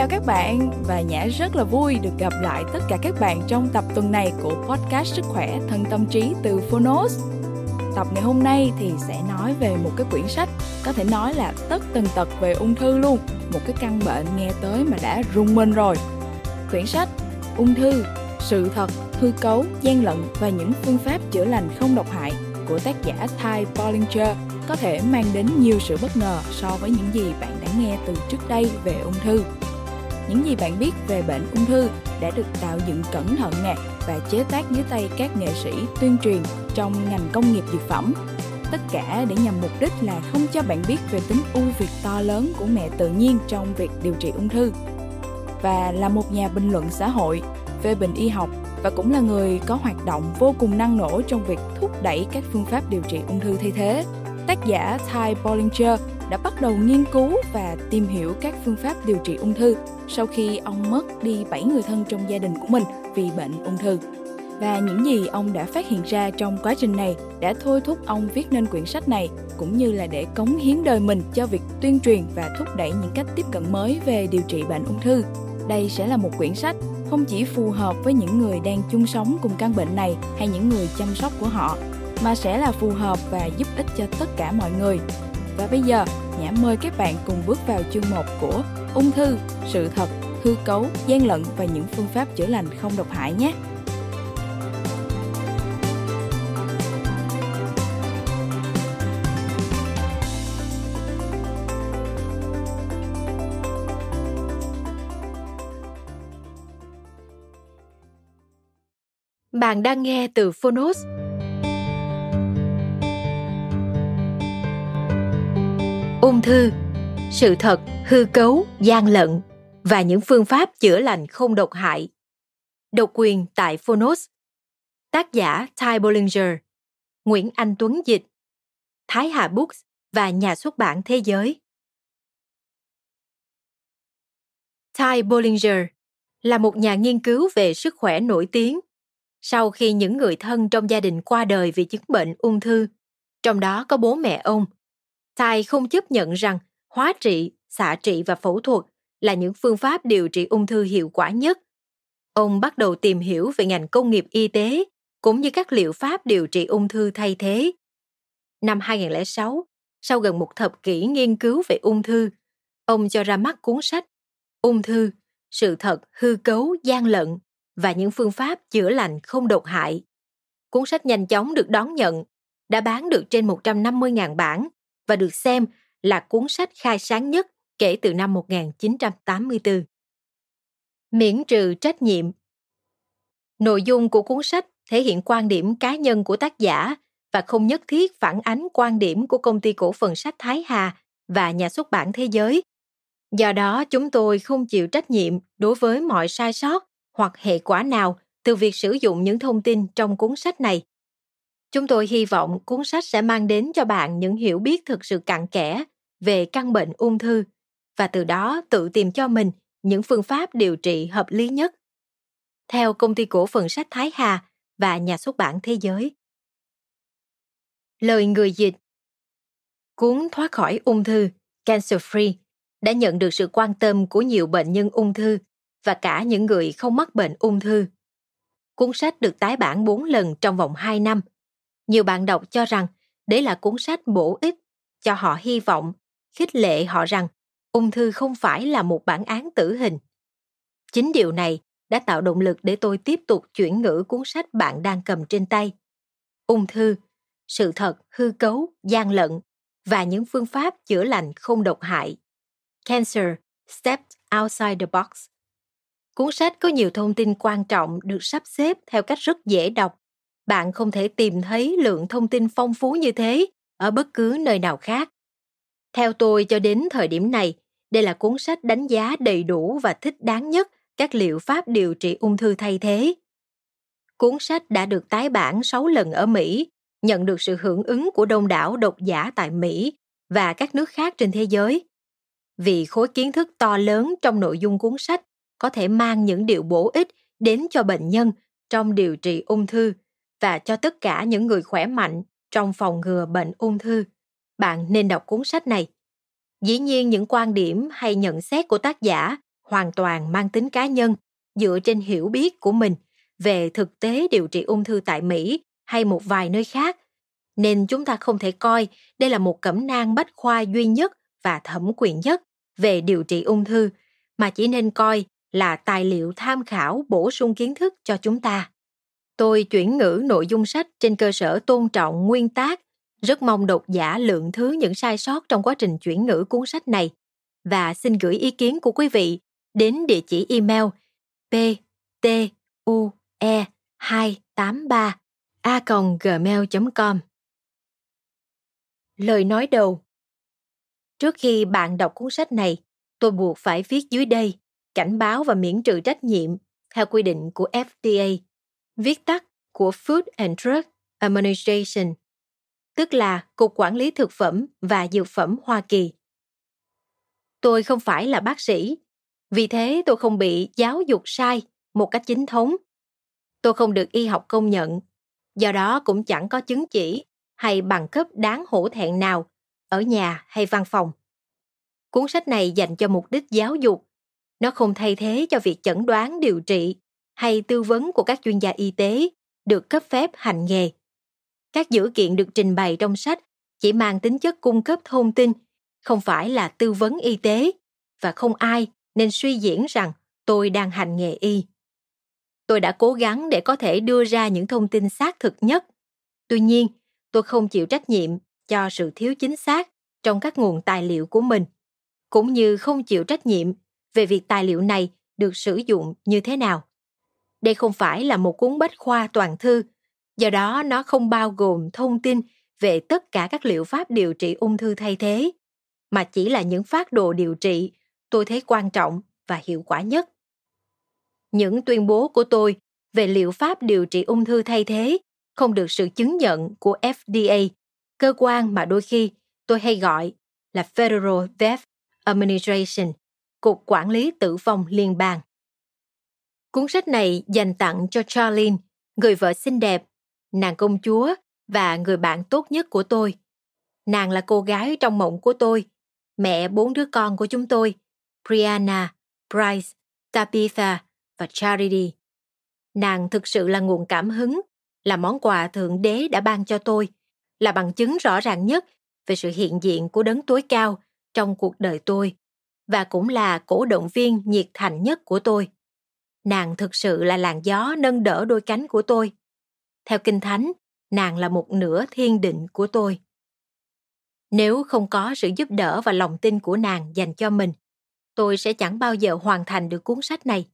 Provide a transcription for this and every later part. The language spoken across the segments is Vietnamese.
chào các bạn và Nhã rất là vui được gặp lại tất cả các bạn trong tập tuần này của podcast Sức khỏe thân tâm trí từ Phonos. Tập ngày hôm nay thì sẽ nói về một cái quyển sách có thể nói là tất tần tật về ung thư luôn, một cái căn bệnh nghe tới mà đã rung mình rồi. Quyển sách Ung thư, sự thật, hư cấu, gian lận và những phương pháp chữa lành không độc hại của tác giả Ty Bollinger có thể mang đến nhiều sự bất ngờ so với những gì bạn đã nghe từ trước đây về ung thư. Những gì bạn biết về bệnh ung thư đã được tạo dựng cẩn thận nè và chế tác dưới tay các nghệ sĩ tuyên truyền trong ngành công nghiệp dược phẩm. Tất cả để nhằm mục đích là không cho bạn biết về tính ưu việt to lớn của mẹ tự nhiên trong việc điều trị ung thư. Và là một nhà bình luận xã hội, phê bình y học và cũng là người có hoạt động vô cùng năng nổ trong việc thúc đẩy các phương pháp điều trị ung thư thay thế. Tác giả Ty Bollinger đã bắt đầu nghiên cứu và tìm hiểu các phương pháp điều trị ung thư sau khi ông mất đi 7 người thân trong gia đình của mình vì bệnh ung thư. Và những gì ông đã phát hiện ra trong quá trình này đã thôi thúc ông viết nên quyển sách này, cũng như là để cống hiến đời mình cho việc tuyên truyền và thúc đẩy những cách tiếp cận mới về điều trị bệnh ung thư. Đây sẽ là một quyển sách không chỉ phù hợp với những người đang chung sống cùng căn bệnh này hay những người chăm sóc của họ, mà sẽ là phù hợp và giúp ích cho tất cả mọi người. Và bây giờ, Nhã mời các bạn cùng bước vào chương 1 của Ung thư, sự thật, hư cấu, gian lận và những phương pháp chữa lành không độc hại nhé. Bạn đang nghe từ Phonos. Ung thư, sự thật, hư cấu, gian lận và những phương pháp chữa lành không độc hại. Độc quyền tại Phonos. Tác giả Ty Bollinger, Nguyễn Anh Tuấn Dịch, Thái Hà Books và nhà xuất bản Thế giới. Ty Bollinger là một nhà nghiên cứu về sức khỏe nổi tiếng sau khi những người thân trong gia đình qua đời vì chứng bệnh ung thư, trong đó có bố mẹ ông. Thai không chấp nhận rằng hóa trị, xạ trị và phẫu thuật là những phương pháp điều trị ung thư hiệu quả nhất. Ông bắt đầu tìm hiểu về ngành công nghiệp y tế cũng như các liệu pháp điều trị ung thư thay thế. Năm 2006, sau gần một thập kỷ nghiên cứu về ung thư, ông cho ra mắt cuốn sách Ung thư, sự thật hư cấu gian lận và những phương pháp chữa lành không độc hại. Cuốn sách nhanh chóng được đón nhận, đã bán được trên 150.000 bản và được xem là cuốn sách khai sáng nhất kể từ năm 1984. Miễn trừ trách nhiệm Nội dung của cuốn sách thể hiện quan điểm cá nhân của tác giả và không nhất thiết phản ánh quan điểm của công ty cổ phần sách Thái Hà và nhà xuất bản thế giới. Do đó, chúng tôi không chịu trách nhiệm đối với mọi sai sót hoặc hệ quả nào từ việc sử dụng những thông tin trong cuốn sách này. Chúng tôi hy vọng cuốn sách sẽ mang đến cho bạn những hiểu biết thực sự cặn kẽ về căn bệnh ung thư và từ đó tự tìm cho mình những phương pháp điều trị hợp lý nhất. Theo công ty cổ phần sách Thái Hà và nhà xuất bản Thế giới. Lời người dịch Cuốn Thoát khỏi ung thư, Cancer Free, đã nhận được sự quan tâm của nhiều bệnh nhân ung thư và cả những người không mắc bệnh ung thư. Cuốn sách được tái bản 4 lần trong vòng 2 năm. Nhiều bạn đọc cho rằng đấy là cuốn sách bổ ích, cho họ hy vọng, khích lệ họ rằng ung thư không phải là một bản án tử hình. Chính điều này đã tạo động lực để tôi tiếp tục chuyển ngữ cuốn sách bạn đang cầm trên tay. Ung thư, sự thật, hư cấu, gian lận và những phương pháp chữa lành không độc hại. Cancer, Stepped Outside the Box Cuốn sách có nhiều thông tin quan trọng được sắp xếp theo cách rất dễ đọc. Bạn không thể tìm thấy lượng thông tin phong phú như thế ở bất cứ nơi nào khác. Theo tôi cho đến thời điểm này, đây là cuốn sách đánh giá đầy đủ và thích đáng nhất các liệu pháp điều trị ung thư thay thế. Cuốn sách đã được tái bản 6 lần ở Mỹ, nhận được sự hưởng ứng của đông đảo độc giả tại Mỹ và các nước khác trên thế giới. Vì khối kiến thức to lớn trong nội dung cuốn sách có thể mang những điều bổ ích đến cho bệnh nhân trong điều trị ung thư và cho tất cả những người khỏe mạnh trong phòng ngừa bệnh ung thư. Bạn nên đọc cuốn sách này. Dĩ nhiên những quan điểm hay nhận xét của tác giả hoàn toàn mang tính cá nhân dựa trên hiểu biết của mình về thực tế điều trị ung thư tại Mỹ hay một vài nơi khác, nên chúng ta không thể coi đây là một cẩm nang bách khoa duy nhất và thẩm quyền nhất về điều trị ung thư, mà chỉ nên coi là tài liệu tham khảo bổ sung kiến thức cho chúng ta. Tôi chuyển ngữ nội dung sách trên cơ sở tôn trọng nguyên tác, rất mong độc giả lượng thứ những sai sót trong quá trình chuyển ngữ cuốn sách này. Và xin gửi ý kiến của quý vị đến địa chỉ email p t u e 283 a gmail.com Lời nói đầu. Trước khi bạn đọc cuốn sách này, tôi buộc phải viết dưới đây cảnh báo và miễn trừ trách nhiệm theo quy định của FDA, viết tắt của Food and Drug Administration, tức là Cục Quản lý Thực phẩm và Dược phẩm Hoa Kỳ. Tôi không phải là bác sĩ, vì thế tôi không bị giáo dục sai một cách chính thống. Tôi không được y học công nhận, do đó cũng chẳng có chứng chỉ hay bằng cấp đáng hổ thẹn nào ở nhà hay văn phòng. Cuốn sách này dành cho mục đích giáo dục. Nó không thay thế cho việc chẩn đoán điều trị hay tư vấn của các chuyên gia y tế được cấp phép hành nghề. Các dữ kiện được trình bày trong sách chỉ mang tính chất cung cấp thông tin, không phải là tư vấn y tế và không ai nên suy diễn rằng tôi đang hành nghề y. Tôi đã cố gắng để có thể đưa ra những thông tin xác thực nhất. Tuy nhiên, tôi không chịu trách nhiệm cho sự thiếu chính xác trong các nguồn tài liệu của mình, cũng như không chịu trách nhiệm về việc tài liệu này được sử dụng như thế nào. Đây không phải là một cuốn bách khoa toàn thư, do đó nó không bao gồm thông tin về tất cả các liệu pháp điều trị ung thư thay thế, mà chỉ là những phát đồ điều trị tôi thấy quan trọng và hiệu quả nhất. Những tuyên bố của tôi về liệu pháp điều trị ung thư thay thế không được sự chứng nhận của FDA, cơ quan mà đôi khi tôi hay gọi là Federal Death Administration, Cục Quản lý Tử vong Liên bang. Cuốn sách này dành tặng cho Charlene, người vợ xinh đẹp, nàng công chúa và người bạn tốt nhất của tôi. Nàng là cô gái trong mộng của tôi, mẹ bốn đứa con của chúng tôi, Brianna, Bryce, Tabitha và Charity. Nàng thực sự là nguồn cảm hứng, là món quà Thượng Đế đã ban cho tôi, là bằng chứng rõ ràng nhất về sự hiện diện của đấng tối cao trong cuộc đời tôi và cũng là cổ động viên nhiệt thành nhất của tôi. Nàng thực sự là làn gió nâng đỡ đôi cánh của tôi. Theo Kinh Thánh, nàng là một nửa thiên định của tôi. Nếu không có sự giúp đỡ và lòng tin của nàng dành cho mình, tôi sẽ chẳng bao giờ hoàn thành được cuốn sách này.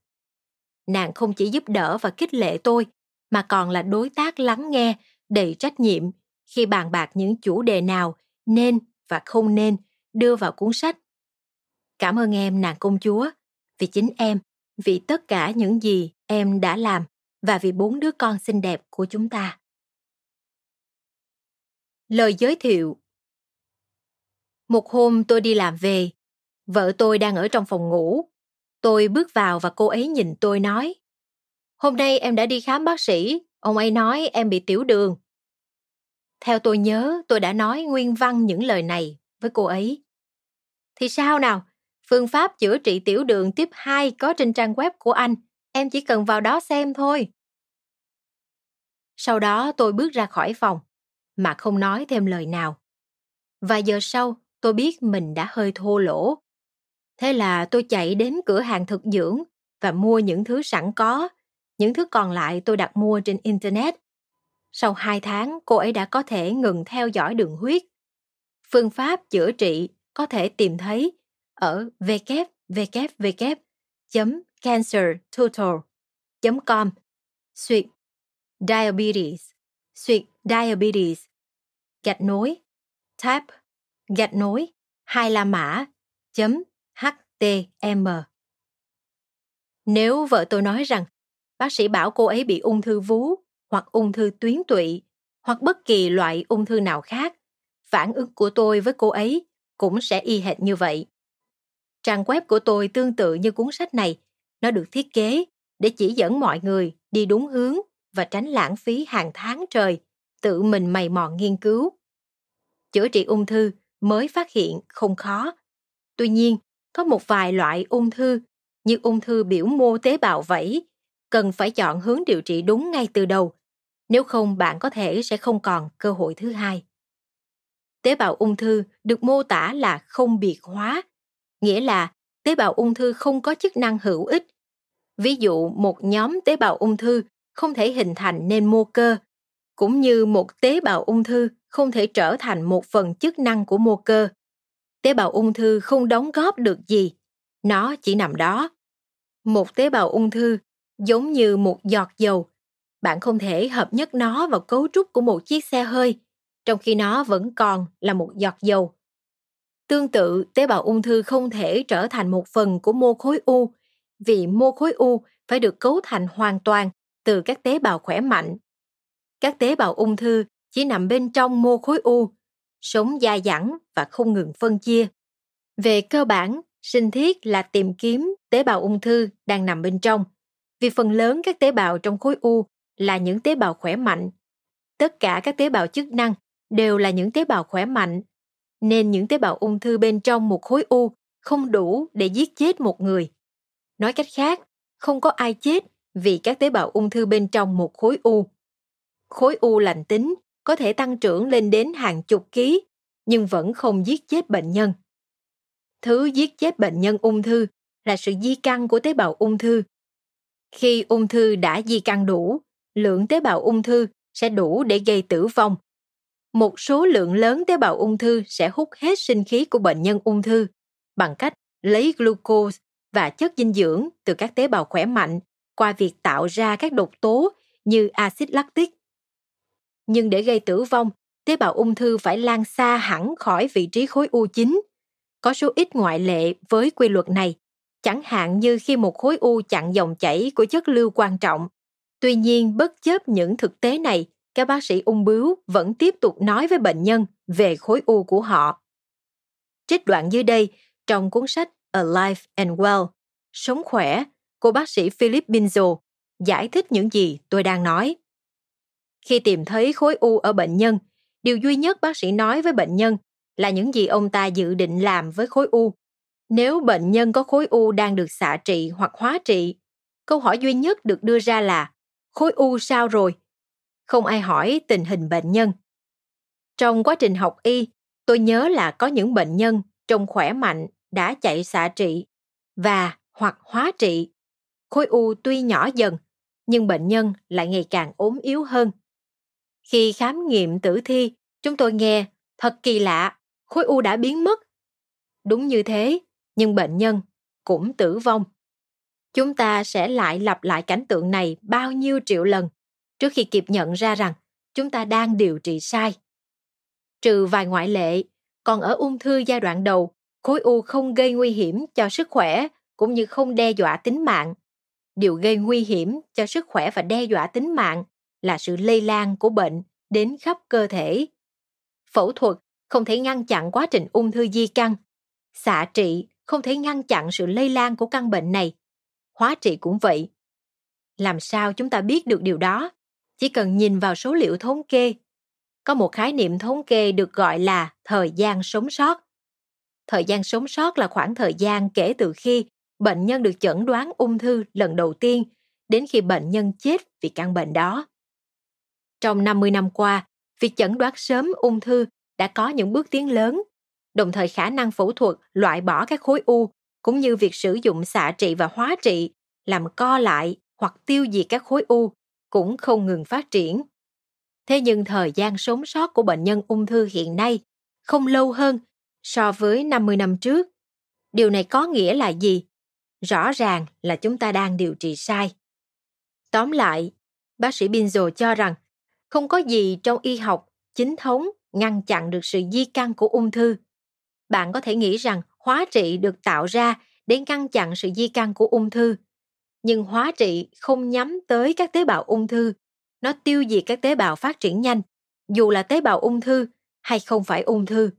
Nàng không chỉ giúp đỡ và khích lệ tôi, mà còn là đối tác lắng nghe, đầy trách nhiệm khi bàn bạc những chủ đề nào nên và không nên đưa vào cuốn sách. Cảm ơn em nàng công chúa, vì chính em, vì tất cả những gì em đã làm và vì bốn đứa con xinh đẹp của chúng ta. Lời giới thiệu Một hôm tôi đi làm về, vợ tôi đang ở trong phòng ngủ. Tôi bước vào và cô ấy nhìn tôi nói Hôm nay em đã đi khám bác sĩ, ông ấy nói em bị tiểu đường. Theo tôi nhớ, tôi đã nói nguyên văn những lời này với cô ấy. Thì sao nào? Phương pháp chữa trị tiểu đường tiếp 2 có trên trang web của anh. Em chỉ cần vào đó xem thôi. Sau đó tôi bước ra khỏi phòng, mà không nói thêm lời nào. Vài giờ sau, tôi biết mình đã hơi thô lỗ. Thế là tôi chạy đến cửa hàng thực dưỡng và mua những thứ sẵn có. Những thứ còn lại tôi đặt mua trên Internet. Sau hai tháng, cô ấy đã có thể ngừng theo dõi đường huyết. Phương pháp chữa trị có thể tìm thấy ở www.cancertotal.com suyệt diabetes. Suyệt diabetes. Gạch nối. Tab gạch nối. Hai la mã. Chấm htm nếu vợ tôi nói rằng bác sĩ bảo cô ấy bị ung thư vú hoặc ung thư tuyến tụy hoặc bất kỳ loại ung thư nào khác, phản ứng của tôi với cô ấy cũng sẽ y hệt như vậy trang web của tôi tương tự như cuốn sách này nó được thiết kế để chỉ dẫn mọi người đi đúng hướng và tránh lãng phí hàng tháng trời tự mình mày mò nghiên cứu chữa trị ung thư mới phát hiện không khó tuy nhiên có một vài loại ung thư như ung thư biểu mô tế bào vảy, cần phải chọn hướng điều trị đúng ngay từ đầu. Nếu không bạn có thể sẽ không còn cơ hội thứ hai. Tế bào ung thư được mô tả là không biệt hóa, nghĩa là tế bào ung thư không có chức năng hữu ích. Ví dụ một nhóm tế bào ung thư không thể hình thành nên mô cơ, cũng như một tế bào ung thư không thể trở thành một phần chức năng của mô cơ. Tế bào ung thư không đóng góp được gì, nó chỉ nằm đó. Một tế bào ung thư giống như một giọt dầu, bạn không thể hợp nhất nó vào cấu trúc của một chiếc xe hơi, trong khi nó vẫn còn là một giọt dầu. Tương tự, tế bào ung thư không thể trở thành một phần của mô khối u, vì mô khối u phải được cấu thành hoàn toàn từ các tế bào khỏe mạnh. Các tế bào ung thư chỉ nằm bên trong mô khối u, sống dai dẳng và không ngừng phân chia. Về cơ bản, sinh thiết là tìm kiếm tế bào ung thư đang nằm bên trong, vì phần lớn các tế bào trong khối u là những tế bào khỏe mạnh. Tất cả các tế bào chức năng đều là những tế bào khỏe mạnh, nên những tế bào ung thư bên trong một khối u không đủ để giết chết một người. Nói cách khác, không có ai chết vì các tế bào ung thư bên trong một khối u. Khối u lành tính có thể tăng trưởng lên đến hàng chục ký, nhưng vẫn không giết chết bệnh nhân. Thứ giết chết bệnh nhân ung thư là sự di căn của tế bào ung thư. Khi ung thư đã di căn đủ, lượng tế bào ung thư sẽ đủ để gây tử vong. Một số lượng lớn tế bào ung thư sẽ hút hết sinh khí của bệnh nhân ung thư bằng cách lấy glucose và chất dinh dưỡng từ các tế bào khỏe mạnh qua việc tạo ra các độc tố như axit lactic. Nhưng để gây tử vong, tế bào ung thư phải lan xa hẳn khỏi vị trí khối u chính. Có số ít ngoại lệ với quy luật này, chẳng hạn như khi một khối u chặn dòng chảy của chất lưu quan trọng. Tuy nhiên, bất chấp những thực tế này, các bác sĩ ung bướu vẫn tiếp tục nói với bệnh nhân về khối u của họ. Trích đoạn dưới đây trong cuốn sách Alive and Well, Sống khỏe của bác sĩ Philip Binzo giải thích những gì tôi đang nói. Khi tìm thấy khối u ở bệnh nhân, điều duy nhất bác sĩ nói với bệnh nhân là những gì ông ta dự định làm với khối u. Nếu bệnh nhân có khối u đang được xạ trị hoặc hóa trị, câu hỏi duy nhất được đưa ra là khối u sao rồi? Không ai hỏi tình hình bệnh nhân. Trong quá trình học y, tôi nhớ là có những bệnh nhân trông khỏe mạnh đã chạy xạ trị và hoặc hóa trị. Khối u tuy nhỏ dần, nhưng bệnh nhân lại ngày càng ốm yếu hơn. Khi khám nghiệm tử thi, chúng tôi nghe thật kỳ lạ, khối u đã biến mất. Đúng như thế, nhưng bệnh nhân cũng tử vong. Chúng ta sẽ lại lặp lại cảnh tượng này bao nhiêu triệu lần trước khi kịp nhận ra rằng chúng ta đang điều trị sai. Trừ vài ngoại lệ, còn ở ung thư giai đoạn đầu, khối u không gây nguy hiểm cho sức khỏe cũng như không đe dọa tính mạng. Điều gây nguy hiểm cho sức khỏe và đe dọa tính mạng là sự lây lan của bệnh đến khắp cơ thể. Phẫu thuật không thể ngăn chặn quá trình ung thư di căn. Xạ trị không thể ngăn chặn sự lây lan của căn bệnh này. Hóa trị cũng vậy. Làm sao chúng ta biết được điều đó? Chỉ cần nhìn vào số liệu thống kê. Có một khái niệm thống kê được gọi là thời gian sống sót. Thời gian sống sót là khoảng thời gian kể từ khi bệnh nhân được chẩn đoán ung thư lần đầu tiên đến khi bệnh nhân chết vì căn bệnh đó. Trong 50 năm qua, việc chẩn đoán sớm ung thư đã có những bước tiến lớn, đồng thời khả năng phẫu thuật loại bỏ các khối u cũng như việc sử dụng xạ trị và hóa trị làm co lại hoặc tiêu diệt các khối u cũng không ngừng phát triển. Thế nhưng thời gian sống sót của bệnh nhân ung thư hiện nay không lâu hơn so với 50 năm trước. Điều này có nghĩa là gì? Rõ ràng là chúng ta đang điều trị sai. Tóm lại, bác sĩ Binzo cho rằng không có gì trong y học chính thống ngăn chặn được sự di căn của ung thư. Bạn có thể nghĩ rằng hóa trị được tạo ra để ngăn chặn sự di căn của ung thư. Nhưng hóa trị không nhắm tới các tế bào ung thư, nó tiêu diệt các tế bào phát triển nhanh, dù là tế bào ung thư hay không phải ung thư.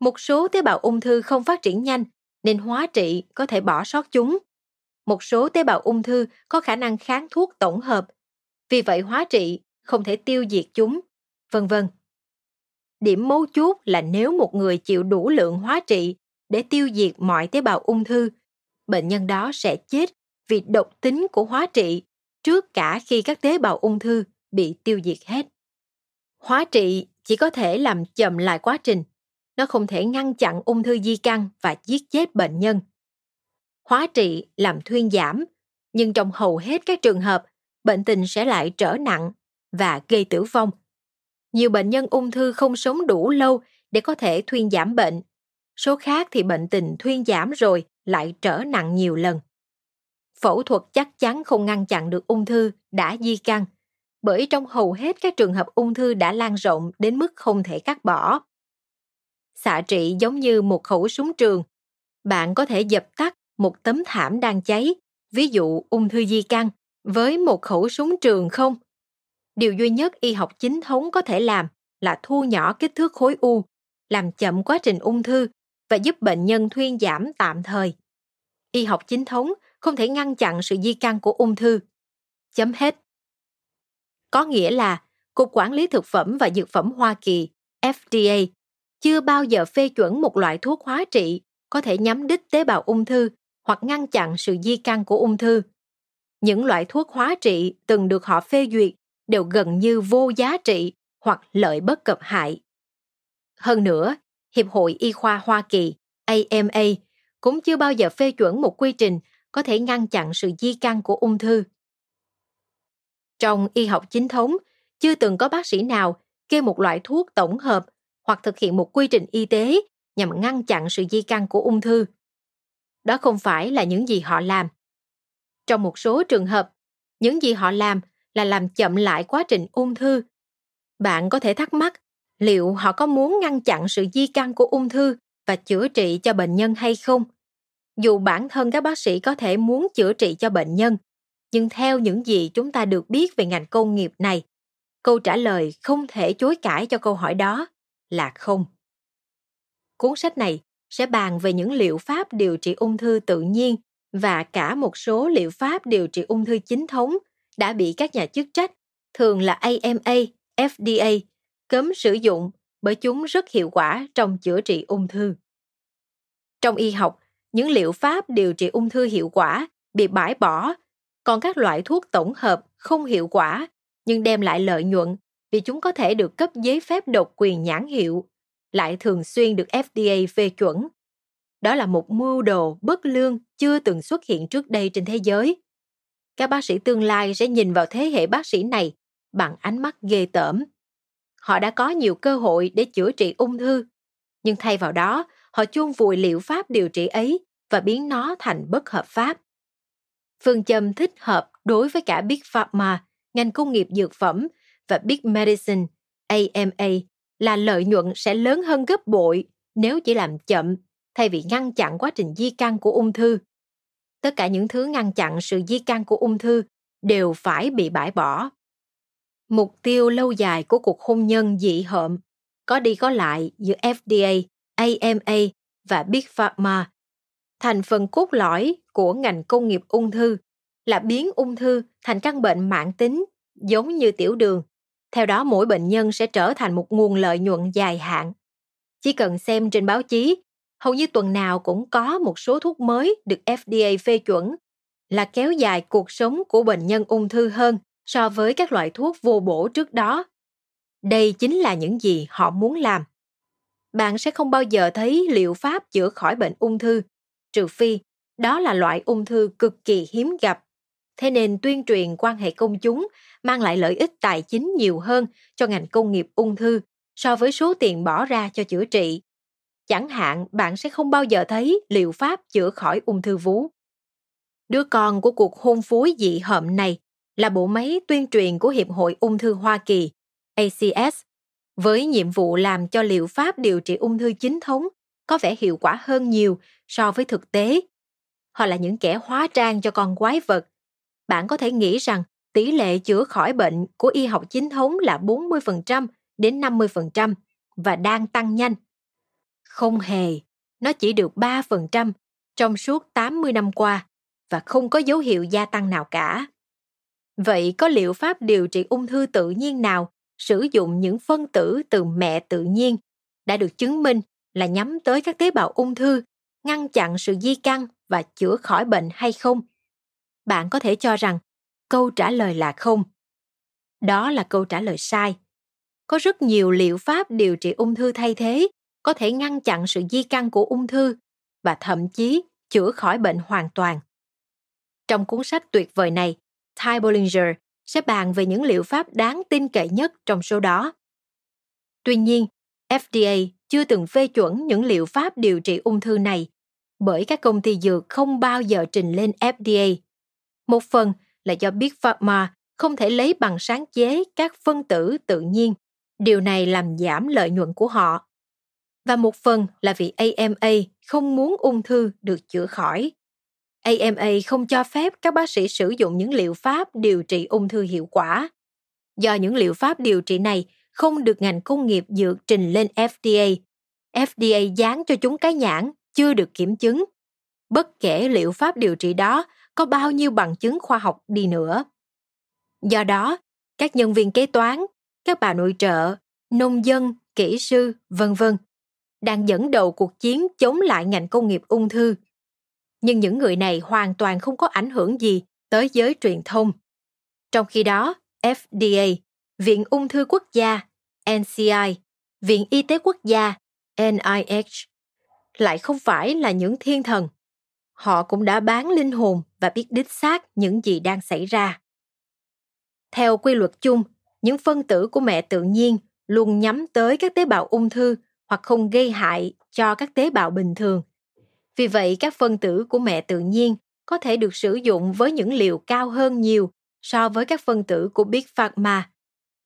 Một số tế bào ung thư không phát triển nhanh nên hóa trị có thể bỏ sót chúng. Một số tế bào ung thư có khả năng kháng thuốc tổng hợp, vì vậy hóa trị không thể tiêu diệt chúng, vân vân. Điểm mấu chốt là nếu một người chịu đủ lượng hóa trị để tiêu diệt mọi tế bào ung thư, bệnh nhân đó sẽ chết vì độc tính của hóa trị trước cả khi các tế bào ung thư bị tiêu diệt hết. Hóa trị chỉ có thể làm chậm lại quá trình, nó không thể ngăn chặn ung thư di căn và giết chết bệnh nhân. Hóa trị làm thuyên giảm, nhưng trong hầu hết các trường hợp, bệnh tình sẽ lại trở nặng và gây tử vong. Nhiều bệnh nhân ung thư không sống đủ lâu để có thể thuyên giảm bệnh. Số khác thì bệnh tình thuyên giảm rồi lại trở nặng nhiều lần. Phẫu thuật chắc chắn không ngăn chặn được ung thư đã di căn, bởi trong hầu hết các trường hợp ung thư đã lan rộng đến mức không thể cắt bỏ. Xạ trị giống như một khẩu súng trường. Bạn có thể dập tắt một tấm thảm đang cháy, ví dụ ung thư di căn, với một khẩu súng trường không? Điều duy nhất y học chính thống có thể làm là thu nhỏ kích thước khối u, làm chậm quá trình ung thư và giúp bệnh nhân thuyên giảm tạm thời. Y học chính thống không thể ngăn chặn sự di căn của ung thư. Chấm hết. Có nghĩa là Cục Quản lý Thực phẩm và Dược phẩm Hoa Kỳ, FDA, chưa bao giờ phê chuẩn một loại thuốc hóa trị có thể nhắm đích tế bào ung thư hoặc ngăn chặn sự di căn của ung thư. Những loại thuốc hóa trị từng được họ phê duyệt đều gần như vô giá trị hoặc lợi bất cập hại. Hơn nữa, Hiệp hội Y khoa Hoa Kỳ, AMA, cũng chưa bao giờ phê chuẩn một quy trình có thể ngăn chặn sự di căn của ung thư. Trong y học chính thống, chưa từng có bác sĩ nào kê một loại thuốc tổng hợp hoặc thực hiện một quy trình y tế nhằm ngăn chặn sự di căn của ung thư. Đó không phải là những gì họ làm. Trong một số trường hợp, những gì họ làm là làm chậm lại quá trình ung thư. Bạn có thể thắc mắc liệu họ có muốn ngăn chặn sự di căn của ung thư và chữa trị cho bệnh nhân hay không? Dù bản thân các bác sĩ có thể muốn chữa trị cho bệnh nhân, nhưng theo những gì chúng ta được biết về ngành công nghiệp này, câu trả lời không thể chối cãi cho câu hỏi đó là không. Cuốn sách này sẽ bàn về những liệu pháp điều trị ung thư tự nhiên và cả một số liệu pháp điều trị ung thư chính thống đã bị các nhà chức trách, thường là AMA, FDA, cấm sử dụng bởi chúng rất hiệu quả trong chữa trị ung thư. Trong y học, những liệu pháp điều trị ung thư hiệu quả bị bãi bỏ, còn các loại thuốc tổng hợp không hiệu quả nhưng đem lại lợi nhuận vì chúng có thể được cấp giấy phép độc quyền nhãn hiệu, lại thường xuyên được FDA phê chuẩn. Đó là một mưu đồ bất lương chưa từng xuất hiện trước đây trên thế giới. Các bác sĩ tương lai sẽ nhìn vào thế hệ bác sĩ này bằng ánh mắt ghê tởm. Họ đã có nhiều cơ hội để chữa trị ung thư, nhưng thay vào đó, họ chôn vùi liệu pháp điều trị ấy và biến nó thành bất hợp pháp. Phương châm thích hợp đối với cả Big Pharma, ngành công nghiệp dược phẩm và Big Medicine, AMA, là lợi nhuận sẽ lớn hơn gấp bội nếu chỉ làm chậm thay vì ngăn chặn quá trình di căn của ung thư. Tất cả những thứ ngăn chặn sự di căn của ung thư đều phải bị bãi bỏ. Mục tiêu lâu dài của cuộc hôn nhân dị hợm có đi có lại giữa FDA, AMA và Big Pharma. Thành phần cốt lõi của ngành công nghiệp ung thư là biến ung thư thành căn bệnh mãn tính giống như tiểu đường. Theo đó mỗi bệnh nhân sẽ trở thành một nguồn lợi nhuận dài hạn. Chỉ cần xem trên báo chí, hầu như tuần nào cũng có một số thuốc mới được FDA phê chuẩn là kéo dài cuộc sống của bệnh nhân ung thư hơn so với các loại thuốc vô bổ trước đó. Đây chính là những gì họ muốn làm. Bạn sẽ không bao giờ thấy liệu pháp chữa khỏi bệnh ung thư, trừ phi đó là loại ung thư cực kỳ hiếm gặp. Thế nên tuyên truyền quan hệ công chúng mang lại lợi ích tài chính nhiều hơn cho ngành công nghiệp ung thư so với số tiền bỏ ra cho chữa trị. Chẳng hạn bạn sẽ không bao giờ thấy liệu pháp chữa khỏi ung thư vú. Đứa con của cuộc hôn phối dị hợm này là bộ máy tuyên truyền của Hiệp hội Ung thư Hoa Kỳ, ACS, với nhiệm vụ làm cho liệu pháp điều trị ung thư chính thống có vẻ hiệu quả hơn nhiều so với thực tế. Họ là những kẻ hóa trang cho con quái vật. Bạn có thể nghĩ rằng tỷ lệ chữa khỏi bệnh của y học chính thống là 40% đến 50% và đang tăng nhanh. Không hề, nó chỉ được 3% trong suốt 80 năm qua và không có dấu hiệu gia tăng nào cả. Vậy có liệu pháp điều trị ung thư tự nhiên nào sử dụng những phân tử từ mẹ tự nhiên đã được chứng minh là nhắm tới các tế bào ung thư, ngăn chặn sự di căn và chữa khỏi bệnh hay không? Bạn có thể cho rằng câu trả lời là không. Đó là câu trả lời sai. Có rất nhiều liệu pháp điều trị ung thư thay thế có thể ngăn chặn sự di căn của ung thư và thậm chí chữa khỏi bệnh hoàn toàn. Trong cuốn sách tuyệt vời này, Ty Bollinger sẽ bàn về những liệu pháp đáng tin cậy nhất trong số đó. Tuy nhiên, FDA chưa từng phê chuẩn những liệu pháp điều trị ung thư này bởi các công ty dược không bao giờ trình lên FDA. Một phần là do Big Pharma không thể lấy bằng sáng chế các phân tử tự nhiên. Điều này làm giảm lợi nhuận của họ. Và một phần là vì AMA không muốn ung thư được chữa khỏi. AMA không cho phép các bác sĩ sử dụng những liệu pháp điều trị ung thư hiệu quả. Do những liệu pháp điều trị này không được ngành công nghiệp dược trình lên FDA, FDA dán cho chúng cái nhãn chưa được kiểm chứng. Bất kể liệu pháp điều trị đó có bao nhiêu bằng chứng khoa học đi nữa. Do đó, các nhân viên kế toán, các bà nội trợ, nông dân, kỹ sư, vân vân đang dẫn đầu cuộc chiến chống lại ngành công nghiệp ung thư. Nhưng những người này hoàn toàn không có ảnh hưởng gì tới giới truyền thông. Trong khi đó, FDA, Viện Ung thư Quốc gia, NCI, Viện Y tế Quốc gia, NIH, lại không phải là những thiên thần. Họ cũng đã bán linh hồn và biết đích xác những gì đang xảy ra. Theo quy luật chung, những phân tử của mẹ tự nhiên luôn nhắm tới các tế bào ung thư hoặc không gây hại cho các tế bào bình thường. Vì vậy, các phân tử của mẹ tự nhiên có thể được sử dụng với những liều cao hơn nhiều so với các phân tử của Big Pharma.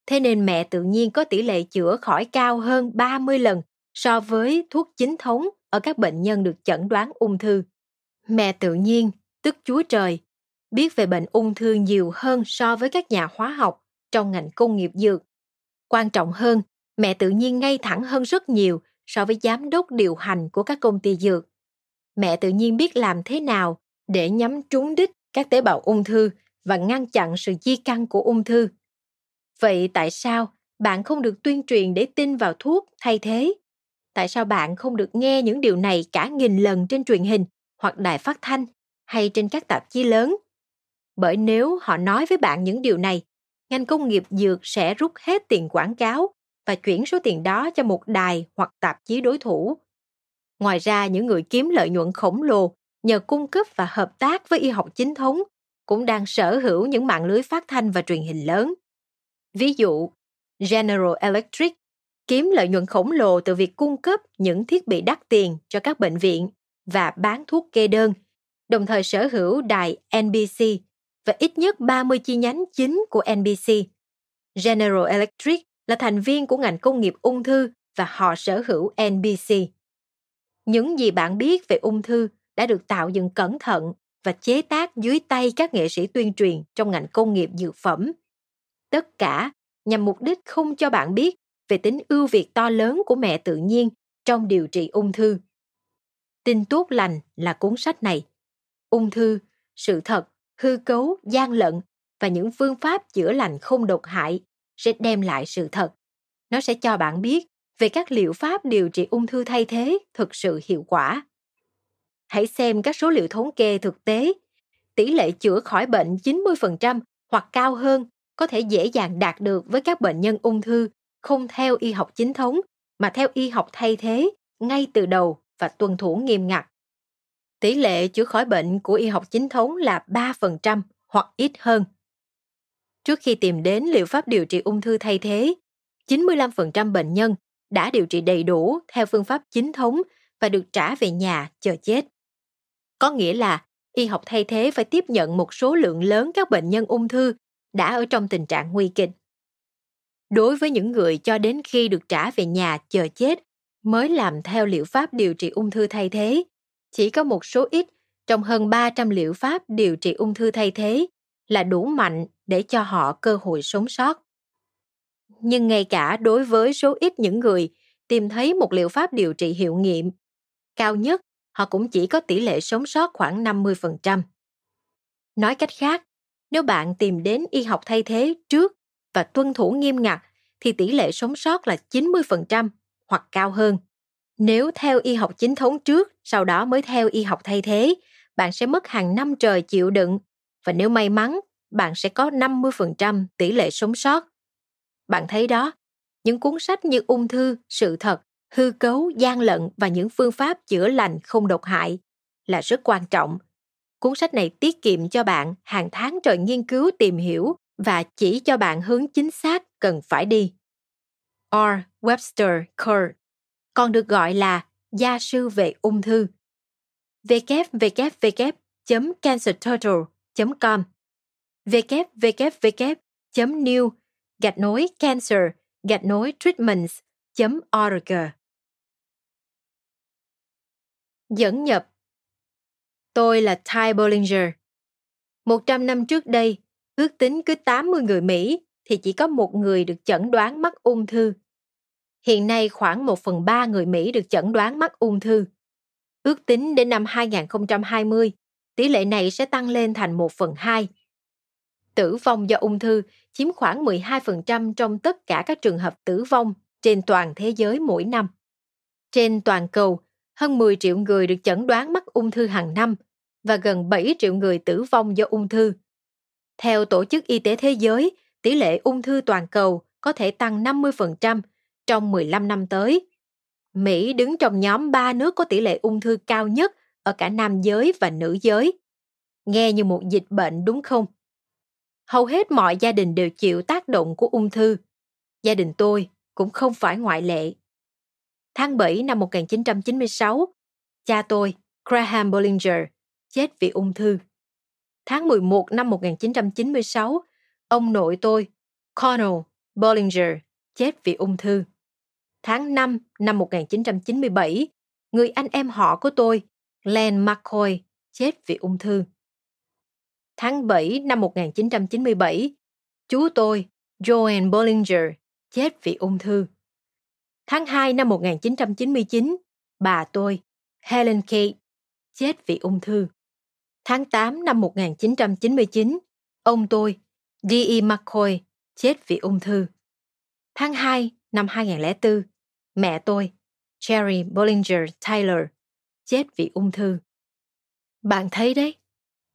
Thế nên mẹ tự nhiên có tỷ lệ chữa khỏi cao hơn 30 lần so với thuốc chính thống ở các bệnh nhân được chẩn đoán ung thư. Mẹ tự nhiên, tức Chúa Trời, biết về bệnh ung thư nhiều hơn so với các nhà hóa học trong ngành công nghiệp dược. Quan trọng hơn, mẹ tự nhiên ngay thẳng hơn rất nhiều so với giám đốc điều hành của các công ty dược. Mẹ tự nhiên biết làm thế nào để nhắm trúng đích các tế bào ung thư và ngăn chặn sự di căn của ung thư. Vậy tại sao bạn không được tuyên truyền để tin vào thuốc thay thế? Tại sao bạn không được nghe những điều này cả nghìn lần trên truyền hình hoặc đài phát thanh hay trên các tạp chí lớn? Bởi nếu họ nói với bạn những điều này, ngành công nghiệp dược sẽ rút hết tiền quảng cáo và chuyển số tiền đó cho một đài hoặc tạp chí đối thủ. Ngoài ra, những người kiếm lợi nhuận khổng lồ nhờ cung cấp và hợp tác với y học chính thống cũng đang sở hữu những mạng lưới phát thanh và truyền hình lớn. Ví dụ, General Electric kiếm lợi nhuận khổng lồ từ việc cung cấp những thiết bị đắt tiền cho các bệnh viện và bán thuốc kê đơn, đồng thời sở hữu đài NBC và ít nhất 30 chi nhánh chính của NBC. General Electric là thành viên của ngành công nghiệp ung thư và họ sở hữu NBC. Những gì bạn biết về ung thư đã được tạo dựng cẩn thận và chế tác dưới tay các nghệ sĩ tuyên truyền trong ngành công nghiệp dược phẩm. Tất cả nhằm mục đích không cho bạn biết về tính ưu việt to lớn của mẹ tự nhiên trong điều trị ung thư. Tin tốt lành là cuốn sách này. Ung thư, sự thật, hư cấu, gian lận và những phương pháp chữa lành không độc hại sẽ đem lại sự thật. Nó sẽ cho bạn biết về các liệu pháp điều trị ung thư thay thế thực sự hiệu quả. Hãy xem các số liệu thống kê thực tế. Tỷ lệ chữa khỏi bệnh 90% hoặc cao hơn có thể dễ dàng đạt được với các bệnh nhân ung thư không theo y học chính thống mà theo y học thay thế ngay từ đầu và tuân thủ nghiêm ngặt. Tỷ lệ chữa khỏi bệnh của y học chính thống là 3% hoặc ít hơn. Trước khi tìm đến liệu pháp điều trị ung thư thay thế, 95% bệnh nhân đã điều trị đầy đủ theo phương pháp chính thống và được trả về nhà chờ chết. Có nghĩa là y học thay thế phải tiếp nhận một số lượng lớn các bệnh nhân ung thư đã ở trong tình trạng nguy kịch. Đối với những người cho đến khi được trả về nhà chờ chết mới làm theo liệu pháp điều trị ung thư thay thế, chỉ có một số ít trong hơn 300 liệu pháp điều trị ung thư thay thế là đủ mạnh để cho họ cơ hội sống sót. Nhưng ngay cả đối với số ít những người tìm thấy một liệu pháp điều trị hiệu nghiệm, cao nhất họ cũng chỉ có tỷ lệ sống sót khoảng 50%. Nói cách khác, nếu bạn tìm đến y học thay thế trước và tuân thủ nghiêm ngặt thì tỷ lệ sống sót là 90% hoặc cao hơn. Nếu theo y học chính thống trước, sau đó mới theo y học thay thế bạn sẽ mất hàng năm trời chịu đựng và nếu may mắn, bạn sẽ có 50% tỷ lệ sống sót. Bạn thấy đó, những cuốn sách như ung thư, sự thật, hư cấu, gian lận và những phương pháp chữa lành không độc hại là rất quan trọng. Cuốn sách này tiết kiệm cho bạn hàng tháng trời nghiên cứu tìm hiểu và chỉ cho bạn hướng chính xác cần phải đi. R. Webster Kerr còn được gọi là gia sư về ung thư. www.cancerturtle.com www.new gạch nối cancer gạch nối treatments.org Dẫn nhập Tôi là Ty Bollinger. 100 năm trước đây, ước tính cứ 80 người Mỹ thì chỉ có một người được chẩn đoán mắc ung thư. Hiện nay khoảng 1 phần 3 người Mỹ được chẩn đoán mắc ung thư. Ước tính đến năm 2020, tỷ lệ này sẽ tăng lên thành 1 phần 2. Tử vong do ung thư chiếm khoảng 12% trong tất cả các trường hợp tử vong trên toàn thế giới mỗi năm. Trên toàn cầu, hơn 10 triệu người được chẩn đoán mắc ung thư hàng năm và gần 7 triệu người tử vong do ung thư. Theo Tổ chức Y tế Thế giới, tỷ lệ ung thư toàn cầu có thể tăng 50% trong 15 năm tới. Mỹ đứng trong nhóm 3 nước có tỷ lệ ung thư cao nhất ở cả nam giới và nữ giới. Nghe như một dịch bệnh đúng không? Hầu hết mọi gia đình đều chịu tác động của ung thư. Gia đình tôi cũng không phải ngoại lệ. Tháng 7 năm 1996, cha tôi, Graham Bollinger, chết vì ung thư. Tháng 11 năm 1996, ông nội tôi, Connell Bollinger, chết vì ung thư. Tháng 5 năm 1997, người anh em họ của tôi, Len McCoy, chết vì ung thư. Tháng 7 năm 1997, chú tôi, Joanne Bollinger, chết vì ung thư. Tháng 2 năm 1999, bà tôi, Helen Kate, chết vì ung thư. Tháng 8 năm 1999, ông tôi, D.E. McCoy, chết vì ung thư. Tháng 2 năm 2004, mẹ tôi, Cherry Bollinger Taylor, chết vì ung thư. Bạn thấy đấy,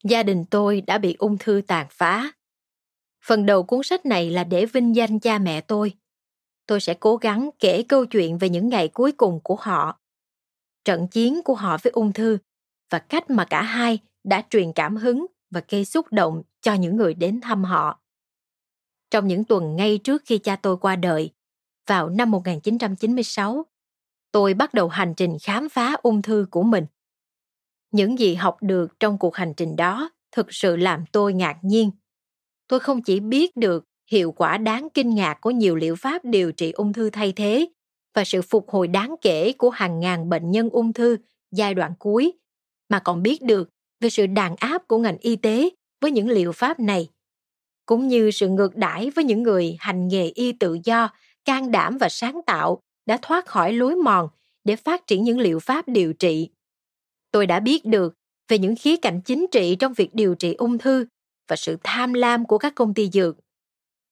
gia đình tôi đã bị ung thư tàn phá. Phần đầu cuốn sách này là để vinh danh cha mẹ tôi. Tôi sẽ cố gắng kể câu chuyện về những ngày cuối cùng của họ, trận chiến của họ với ung thư và cách mà cả hai đã truyền cảm hứng và gây xúc động cho những người đến thăm họ. Trong những tuần ngay trước khi cha tôi qua đời, vào năm 1996, tôi bắt đầu hành trình khám phá ung thư của mình. Những gì học được trong cuộc hành trình đó thực sự làm tôi ngạc nhiên. Tôi không chỉ biết được hiệu quả đáng kinh ngạc của nhiều liệu pháp điều trị ung thư thay thế và sự phục hồi đáng kể của hàng ngàn bệnh nhân ung thư giai đoạn cuối, mà còn biết được về sự đàn áp của ngành y tế với những liệu pháp này, cũng như sự ngược đãi với những người hành nghề y tự do, can đảm và sáng tạo đã thoát khỏi lối mòn để phát triển những liệu pháp điều trị. Tôi đã biết được về những khía cạnh chính trị trong việc điều trị ung thư và sự tham lam của các công ty dược.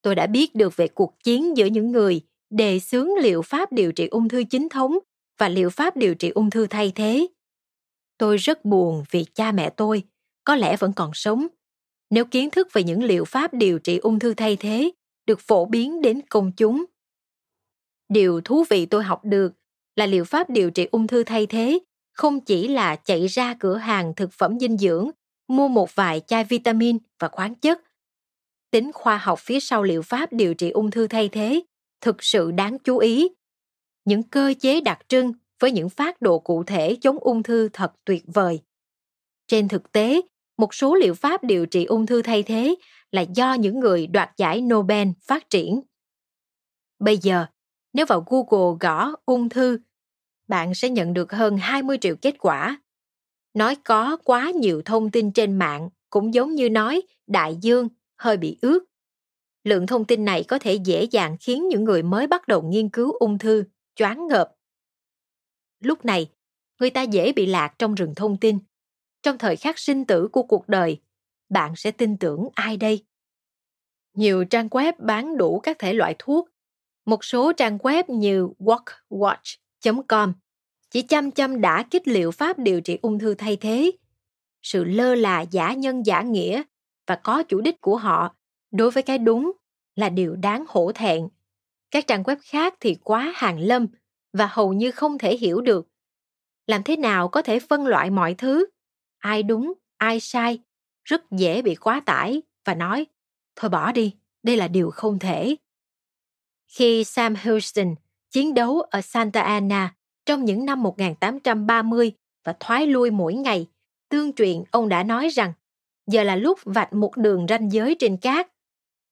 Tôi đã biết được về cuộc chiến giữa những người đề xướng liệu pháp điều trị ung thư chính thống và liệu pháp điều trị ung thư thay thế. Tôi rất buồn vì cha mẹ tôi có lẽ vẫn còn sống. Nếu kiến thức về những liệu pháp điều trị ung thư thay thế được phổ biến đến công chúng. Điều thú vị tôi học được là liệu pháp điều trị ung thư thay thế không chỉ là chạy ra cửa hàng thực phẩm dinh dưỡng, mua một vài chai vitamin và khoáng chất. Tính khoa học phía sau liệu pháp điều trị ung thư thay thế thực sự đáng chú ý. Những cơ chế đặc trưng với những phát đồ cụ thể chống ung thư thật tuyệt vời. Trên thực tế, một số liệu pháp điều trị ung thư thay thế là do những người đoạt giải Nobel phát triển. Bây giờ, nếu vào Google gõ ung thư, bạn sẽ nhận được hơn 20 triệu kết quả. Nói có quá nhiều thông tin trên mạng cũng giống như nói đại dương hơi bị ướt. Lượng thông tin này có thể dễ dàng khiến những người mới bắt đầu nghiên cứu ung thư choáng ngợp lúc này, người ta dễ bị lạc trong rừng thông tin trong thời khắc sinh tử của cuộc đời, bạn sẽ tin tưởng ai đây nhiều trang web bán đủ các thể loại thuốc một số trang web như walkwatch com chỉ chăm chăm đã kích liệu pháp điều trị ung thư thay thế sự lơ là giả nhân giả nghĩa và có chủ đích của họ đối với cái đúng là điều đáng hổ thẹn. Các trang web khác thì quá hàng lâm và hầu như không thể hiểu được. Làm thế nào có thể phân loại mọi thứ? Ai đúng, ai sai? Rất dễ bị quá tải và nói, thôi bỏ đi, đây là điều không thể. Khi Sam Houston chiến đấu ở Santa Ana trong những năm 1830 và thoái lui mỗi ngày, tương truyền ông đã nói rằng giờ là lúc vạch một đường ranh giới trên cát.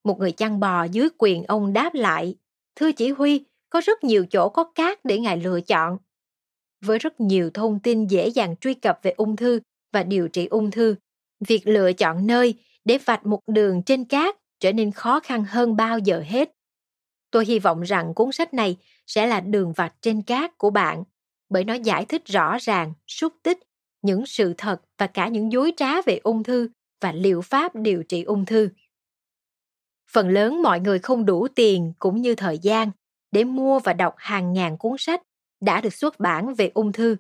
Một người chăn bò dưới quyền ông đáp lại, thưa chỉ huy, có rất nhiều chỗ có cát để ngài lựa chọn. Với rất nhiều thông tin dễ dàng truy cập về ung thư và điều trị ung thư, việc lựa chọn nơi để vạch một đường trên cát trở nên khó khăn hơn bao giờ hết. Tôi hy vọng rằng cuốn sách này sẽ là đường vạch trên cát của bạn, bởi nó giải thích rõ ràng, xúc tích những sự thật và cả những dối trá về ung thư và liệu pháp điều trị ung thư. Phần lớn mọi người không đủ tiền cũng như thời gian để mua và đọc hàng ngàn cuốn sách đã được xuất bản về ung thư.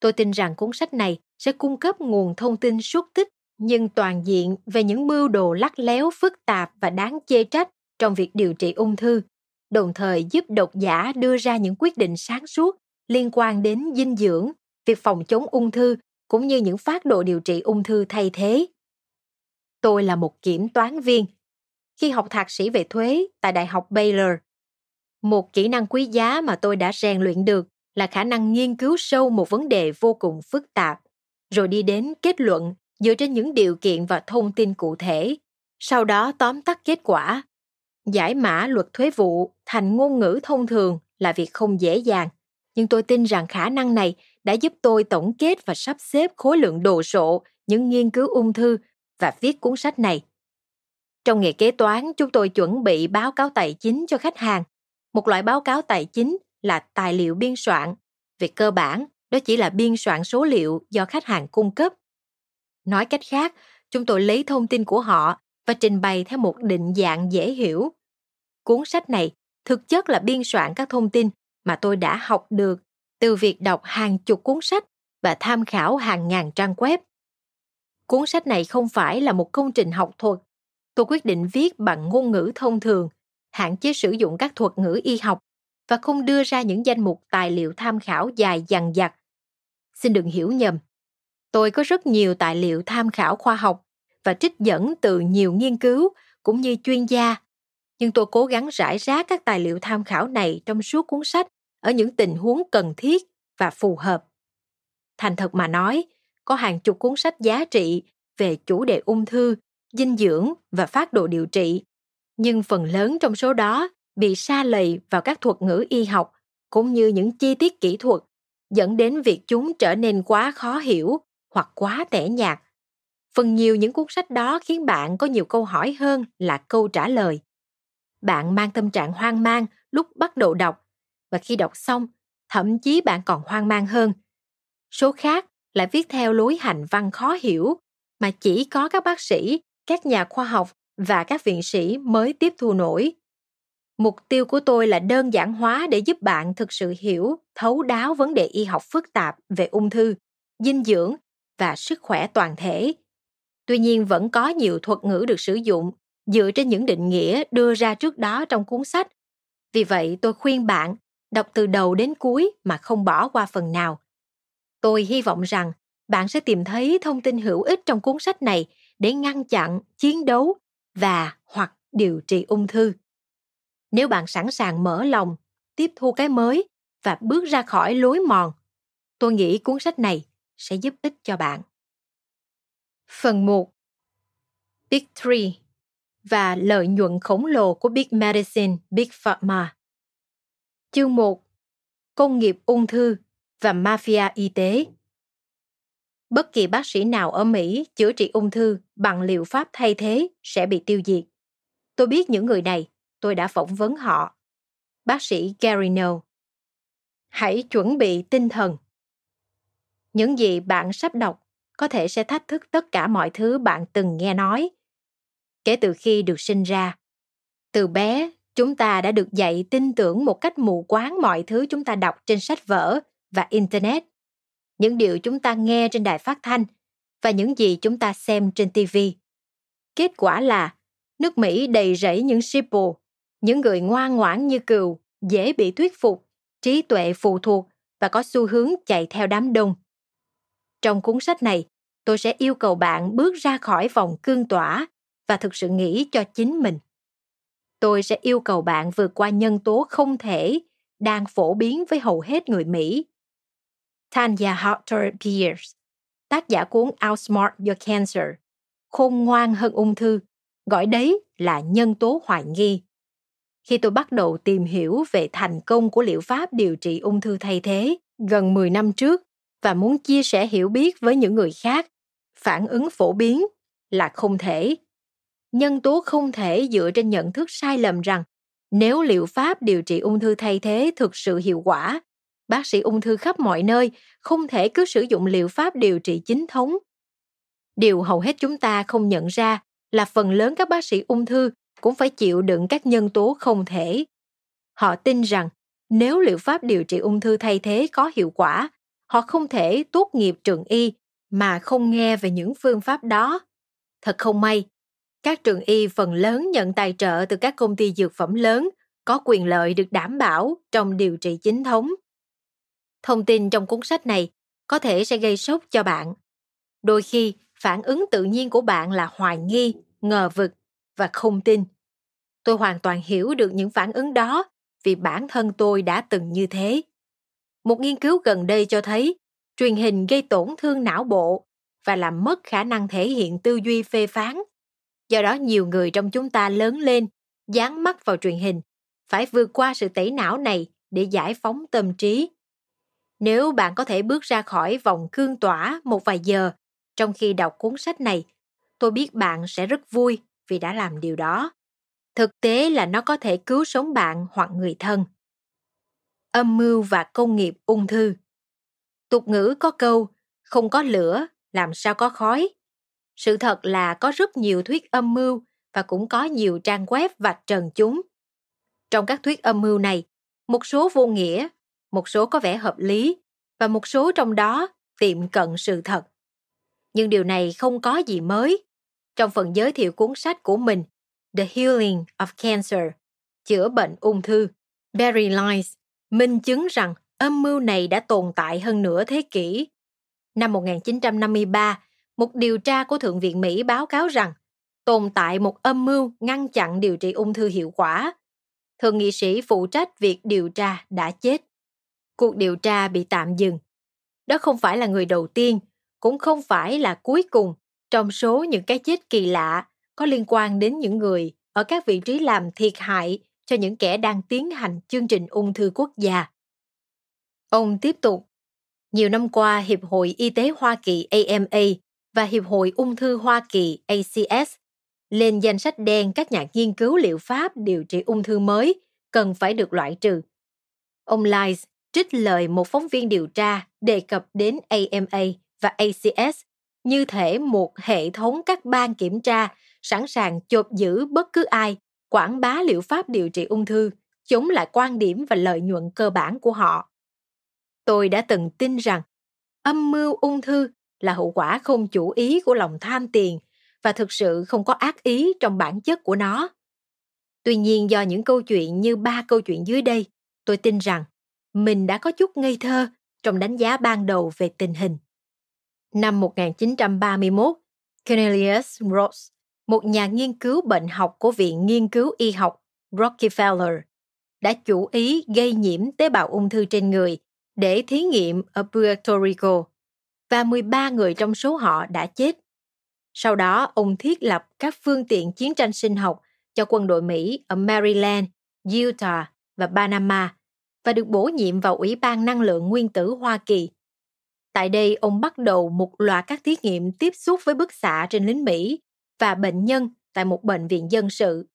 Tôi tin rằng cuốn sách này sẽ cung cấp nguồn thông tin xúc tích nhưng toàn diện về những mưu đồ lắc léo phức tạp và đáng chê trách trong việc điều trị ung thư, đồng thời giúp độc giả đưa ra những quyết định sáng suốt liên quan đến dinh dưỡng, việc phòng chống ung thư cũng như những phát đồ điều trị ung thư thay thế. Tôi là một kiểm toán viên. Khi học thạc sĩ về thuế tại Đại học Baylor, một kỹ năng quý giá mà tôi đã rèn luyện được là khả năng nghiên cứu sâu một vấn đề vô cùng phức tạp, rồi đi đến kết luận dựa trên những điều kiện và thông tin cụ thể, sau đó tóm tắt kết quả. Giải mã luật thuế vụ thành ngôn ngữ thông thường là việc không dễ dàng, nhưng tôi tin rằng khả năng này đã giúp tôi tổng kết và sắp xếp khối lượng đồ sộ những nghiên cứu ung thư và viết cuốn sách này. Trong nghề kế toán, chúng tôi chuẩn bị báo cáo tài chính cho khách hàng. Một loại báo cáo tài chính là tài liệu biên soạn. Về cơ bản, đó chỉ là biên soạn số liệu do khách hàng cung cấp. Nói cách khác, chúng tôi lấy thông tin của họ và trình bày theo một định dạng dễ hiểu. Cuốn sách này thực chất là biên soạn các thông tin mà tôi đã học được từ việc đọc hàng chục cuốn sách và tham khảo hàng ngàn trang web. Cuốn sách này không phải là một công trình học thuật. Tôi quyết định viết bằng ngôn ngữ thông thường, hạn chế sử dụng các thuật ngữ y học và không đưa ra những danh mục tài liệu tham khảo dài dằng dặc. Xin đừng hiểu nhầm. Tôi có rất nhiều tài liệu tham khảo khoa học và trích dẫn từ nhiều nghiên cứu cũng như chuyên gia. Nhưng tôi cố gắng rải rác các tài liệu tham khảo này trong suốt cuốn sách ở những tình huống cần thiết và phù hợp. Thành thật mà nói, có hàng chục cuốn sách giá trị về chủ đề ung thư, dinh dưỡng và phát đồ điều trị, nhưng phần lớn trong số đó bị sa lầy vào các thuật ngữ y học cũng như những chi tiết kỹ thuật dẫn đến việc chúng trở nên quá khó hiểu hoặc quá tẻ nhạt. Phần nhiều những cuốn sách đó khiến bạn có nhiều câu hỏi hơn là câu trả lời. Bạn mang tâm trạng hoang mang lúc bắt đầu đọc và khi đọc xong, thậm chí bạn còn hoang mang hơn. Số khác lại viết theo lối hành văn khó hiểu mà chỉ có các bác sĩ, các nhà khoa học và các viện sĩ mới tiếp thu nổi. Mục tiêu của tôi là đơn giản hóa để giúp bạn thực sự hiểu, thấu đáo vấn đề y học phức tạp về ung thư, dinh dưỡng và sức khỏe toàn thể. Tuy nhiên vẫn có nhiều thuật ngữ được sử dụng dựa trên những định nghĩa đưa ra trước đó trong cuốn sách. Vì vậy, tôi khuyên bạn đọc từ đầu đến cuối mà không bỏ qua phần nào. Tôi hy vọng rằng bạn sẽ tìm thấy thông tin hữu ích trong cuốn sách này để ngăn chặn, chiến đấu và hoặc điều trị ung thư. Nếu bạn sẵn sàng mở lòng, tiếp thu cái mới và bước ra khỏi lối mòn, tôi nghĩ cuốn sách này sẽ giúp ích cho bạn. Phần 1 Big Three và lợi nhuận khổng lồ của Big Medicine, Big Pharma. Chương 1 Công nghiệp ung thư và mafia y tế Bất kỳ bác sĩ nào ở Mỹ chữa trị ung thư bằng liệu pháp thay thế sẽ bị tiêu diệt. Tôi biết những người này, tôi đã phỏng vấn họ. Bác sĩ Gary No Hãy chuẩn bị tinh thần. Những gì bạn sắp đọc có thể sẽ thách thức tất cả mọi thứ bạn từng nghe nói. Kể từ khi được sinh ra, từ bé chúng ta đã được dạy tin tưởng một cách mù quáng mọi thứ chúng ta đọc trên sách vở và internet những điều chúng ta nghe trên đài phát thanh và những gì chúng ta xem trên TV. Kết quả là nước Mỹ đầy rẫy những shipper, những người ngoan ngoãn như cừu, dễ bị thuyết phục, trí tuệ phụ thuộc và có xu hướng chạy theo đám đông. Trong cuốn sách này, tôi sẽ yêu cầu bạn bước ra khỏi vòng cương tỏa và thực sự nghĩ cho chính mình. Tôi sẽ yêu cầu bạn vượt qua nhân tố không thể đang phổ biến với hầu hết người Mỹ. Tanya Harter Pierce, tác giả cuốn Outsmart Your Cancer, khôn ngoan hơn ung thư, gọi đấy là nhân tố hoài nghi. Khi tôi bắt đầu tìm hiểu về thành công của liệu pháp điều trị ung thư thay thế gần 10 năm trước và muốn chia sẻ hiểu biết với những người khác, phản ứng phổ biến là không thể. Nhân tố không thể dựa trên nhận thức sai lầm rằng nếu liệu pháp điều trị ung thư thay thế thực sự hiệu quả, bác sĩ ung thư khắp mọi nơi không thể cứ sử dụng liệu pháp điều trị chính thống. Điều hầu hết chúng ta không nhận ra là phần lớn các bác sĩ ung thư cũng phải chịu đựng các nhân tố không thể. Họ tin rằng nếu liệu pháp điều trị ung thư thay thế có hiệu quả, họ không thể tốt nghiệp trường y mà không nghe về những phương pháp đó. Thật không may, các trường y phần lớn nhận tài trợ từ các công ty dược phẩm lớn có quyền lợi được đảm bảo trong điều trị chính thống. Thông tin trong cuốn sách này có thể sẽ gây sốc cho bạn. Đôi khi, phản ứng tự nhiên của bạn là hoài nghi, ngờ vực và không tin. Tôi hoàn toàn hiểu được những phản ứng đó vì bản thân tôi đã từng như thế. Một nghiên cứu gần đây cho thấy truyền hình gây tổn thương não bộ và làm mất khả năng thể hiện tư duy phê phán. Do đó nhiều người trong chúng ta lớn lên, dán mắt vào truyền hình, phải vượt qua sự tẩy não này để giải phóng tâm trí. Nếu bạn có thể bước ra khỏi vòng cương tỏa một vài giờ trong khi đọc cuốn sách này, tôi biết bạn sẽ rất vui vì đã làm điều đó. Thực tế là nó có thể cứu sống bạn hoặc người thân. Âm mưu và công nghiệp ung thư Tục ngữ có câu, không có lửa, làm sao có khói. Sự thật là có rất nhiều thuyết âm mưu và cũng có nhiều trang web vạch trần chúng. Trong các thuyết âm mưu này, một số vô nghĩa, một số có vẻ hợp lý và một số trong đó tiệm cận sự thật. Nhưng điều này không có gì mới. Trong phần giới thiệu cuốn sách của mình, The Healing of Cancer, chữa bệnh ung thư, Barry Lyons minh chứng rằng âm mưu này đã tồn tại hơn nửa thế kỷ. Năm 1953, một điều tra của Thượng viện Mỹ báo cáo rằng tồn tại một âm mưu ngăn chặn điều trị ung thư hiệu quả. Thượng nghị sĩ phụ trách việc điều tra đã chết. Cuộc điều tra bị tạm dừng. Đó không phải là người đầu tiên, cũng không phải là cuối cùng trong số những cái chết kỳ lạ có liên quan đến những người ở các vị trí làm thiệt hại cho những kẻ đang tiến hành chương trình ung thư quốc gia. Ông tiếp tục, nhiều năm qua Hiệp hội Y tế Hoa Kỳ AMA và Hiệp hội Ung thư Hoa Kỳ ACS lên danh sách đen các nhà nghiên cứu liệu pháp điều trị ung thư mới cần phải được loại trừ. Ông Lies trích lời một phóng viên điều tra đề cập đến AMA và ACS như thể một hệ thống các ban kiểm tra sẵn sàng chộp giữ bất cứ ai quảng bá liệu pháp điều trị ung thư, chống lại quan điểm và lợi nhuận cơ bản của họ. Tôi đã từng tin rằng âm mưu ung thư là hậu quả không chủ ý của lòng tham tiền và thực sự không có ác ý trong bản chất của nó. Tuy nhiên do những câu chuyện như ba câu chuyện dưới đây, tôi tin rằng mình đã có chút ngây thơ trong đánh giá ban đầu về tình hình. Năm 1931, Cornelius Ross, một nhà nghiên cứu bệnh học của Viện Nghiên cứu Y học Rockefeller, đã chủ ý gây nhiễm tế bào ung thư trên người để thí nghiệm ở Puerto Rico và 13 người trong số họ đã chết. Sau đó, ông thiết lập các phương tiện chiến tranh sinh học cho quân đội Mỹ ở Maryland, Utah và Panama và được bổ nhiệm vào Ủy ban Năng lượng Nguyên tử Hoa Kỳ. Tại đây, ông bắt đầu một loạt các thí nghiệm tiếp xúc với bức xạ trên lính Mỹ và bệnh nhân tại một bệnh viện dân sự.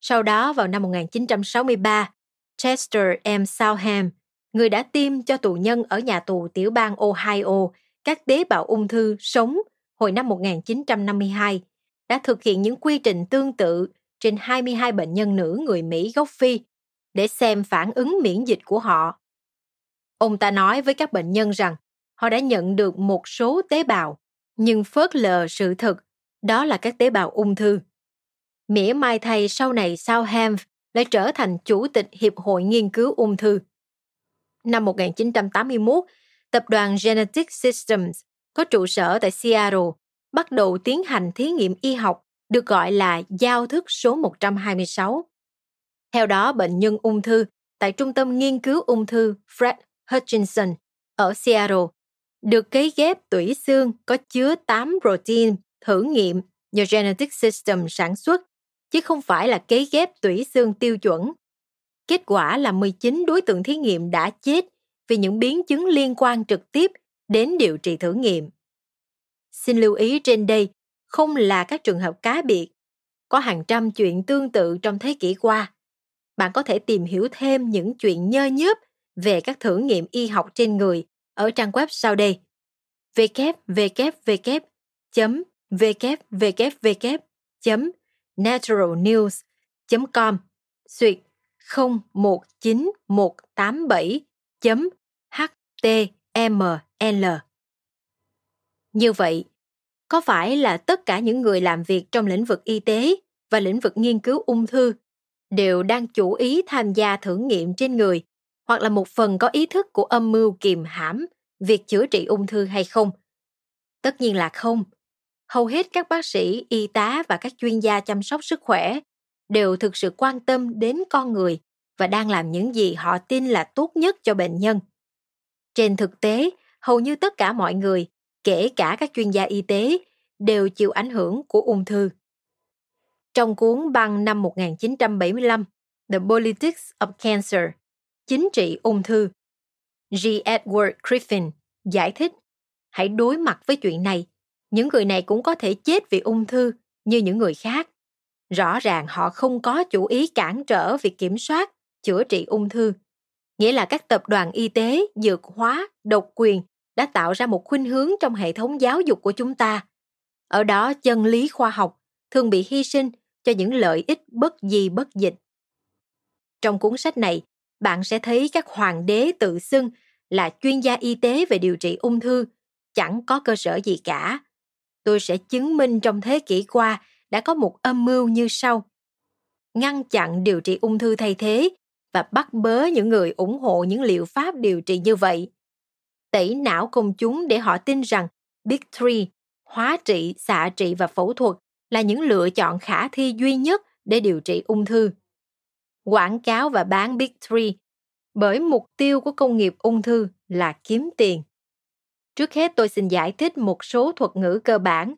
Sau đó, vào năm 1963, Chester M. Southam, người đã tiêm cho tù nhân ở nhà tù tiểu bang Ohio các tế bào ung thư sống hồi năm 1952, đã thực hiện những quy trình tương tự trên 22 bệnh nhân nữ người Mỹ gốc Phi để xem phản ứng miễn dịch của họ. Ông ta nói với các bệnh nhân rằng họ đã nhận được một số tế bào, nhưng phớt lờ sự thật, đó là các tế bào ung thư. Mỉa mai thay sau này Southam lại trở thành chủ tịch Hiệp hội Nghiên cứu ung thư. Năm 1981, tập đoàn Genetic Systems có trụ sở tại Seattle bắt đầu tiến hành thí nghiệm y học được gọi là giao thức số 126. Theo đó, bệnh nhân ung thư tại Trung tâm Nghiên cứu ung thư Fred Hutchinson ở Seattle được cấy ghép tủy xương có chứa 8 protein thử nghiệm do Genetic System sản xuất, chứ không phải là cấy ghép tủy xương tiêu chuẩn. Kết quả là 19 đối tượng thí nghiệm đã chết vì những biến chứng liên quan trực tiếp đến điều trị thử nghiệm. Xin lưu ý trên đây không là các trường hợp cá biệt. Có hàng trăm chuyện tương tự trong thế kỷ qua. Bạn có thể tìm hiểu thêm những chuyện nhơ nhớp về các thử nghiệm y học trên người ở trang web sau đây www www naturalnews com, suyệt 019187 html như vậy, có phải là tất cả những người làm việc trong lĩnh vực y tế và lĩnh vực nghiên cứu ung thư đều đang chủ ý tham gia thử nghiệm trên người hoặc là một phần có ý thức của âm mưu kìm hãm việc chữa trị ung thư hay không? Tất nhiên là không hầu hết các bác sĩ, y tá và các chuyên gia chăm sóc sức khỏe đều thực sự quan tâm đến con người và đang làm những gì họ tin là tốt nhất cho bệnh nhân trên thực tế, hầu như tất cả mọi người, kể cả các chuyên gia y tế, đều chịu ảnh hưởng của ung thư trong cuốn băng năm 1975 The Politics of Cancer, chính trị ung thư, G. Edward Griffin giải thích, hãy đối mặt với chuyện này những người này cũng có thể chết vì ung thư như những người khác. Rõ ràng họ không có chủ ý cản trở việc kiểm soát, chữa trị ung thư. Nghĩa là các tập đoàn y tế, dược hóa, độc quyền đã tạo ra một khuynh hướng trong hệ thống giáo dục của chúng ta. Ở đó, chân lý khoa học thường bị hy sinh cho những lợi ích bất di bất dịch. Trong cuốn sách này, bạn sẽ thấy các hoàng đế tự xưng là chuyên gia y tế về điều trị ung thư, chẳng có cơ sở gì cả tôi sẽ chứng minh trong thế kỷ qua đã có một âm mưu như sau. Ngăn chặn điều trị ung thư thay thế và bắt bớ những người ủng hộ những liệu pháp điều trị như vậy. Tẩy não công chúng để họ tin rằng big three, hóa trị, xạ trị và phẫu thuật là những lựa chọn khả thi duy nhất để điều trị ung thư. Quảng cáo và bán big three bởi mục tiêu của công nghiệp ung thư là kiếm tiền. Trước hết tôi xin giải thích một số thuật ngữ cơ bản.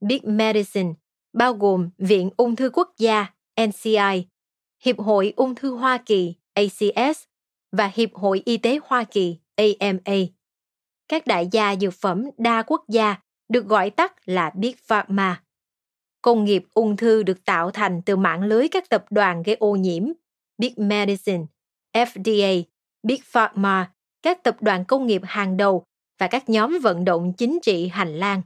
Big Medicine bao gồm Viện Ung thư Quốc gia NCI, Hiệp hội Ung thư Hoa Kỳ ACS và Hiệp hội Y tế Hoa Kỳ AMA. Các đại gia dược phẩm đa quốc gia được gọi tắt là Big Pharma. Công nghiệp ung thư được tạo thành từ mạng lưới các tập đoàn gây ô nhiễm Big Medicine, FDA, Big Pharma, các tập đoàn công nghiệp hàng đầu và các nhóm vận động chính trị hành lang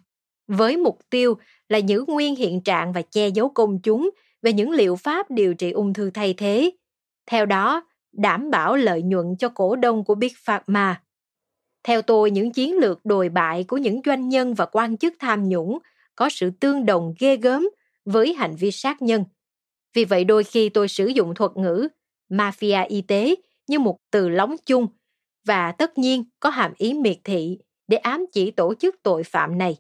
với mục tiêu là giữ nguyên hiện trạng và che giấu công chúng về những liệu pháp điều trị ung thư thay thế. Theo đó, đảm bảo lợi nhuận cho cổ đông của Big Pharma. Theo tôi, những chiến lược đồi bại của những doanh nhân và quan chức tham nhũng có sự tương đồng ghê gớm với hành vi sát nhân. Vì vậy đôi khi tôi sử dụng thuật ngữ mafia y tế như một từ lóng chung và tất nhiên có hàm ý miệt thị để ám chỉ tổ chức tội phạm này.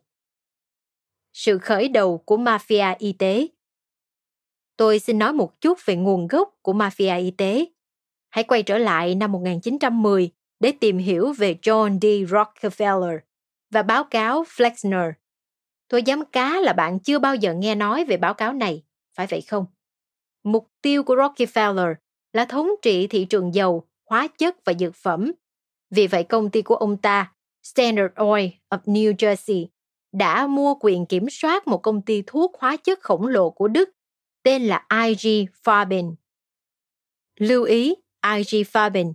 Sự khởi đầu của mafia y tế Tôi xin nói một chút về nguồn gốc của mafia y tế. Hãy quay trở lại năm 1910 để tìm hiểu về John D. Rockefeller và báo cáo Flexner. Tôi dám cá là bạn chưa bao giờ nghe nói về báo cáo này, phải vậy không? Mục tiêu của Rockefeller là thống trị thị trường dầu, hóa chất và dược phẩm. Vì vậy công ty của ông ta Standard Oil of New Jersey đã mua quyền kiểm soát một công ty thuốc hóa chất khổng lồ của Đức tên là IG Farben. Lưu ý, IG Farben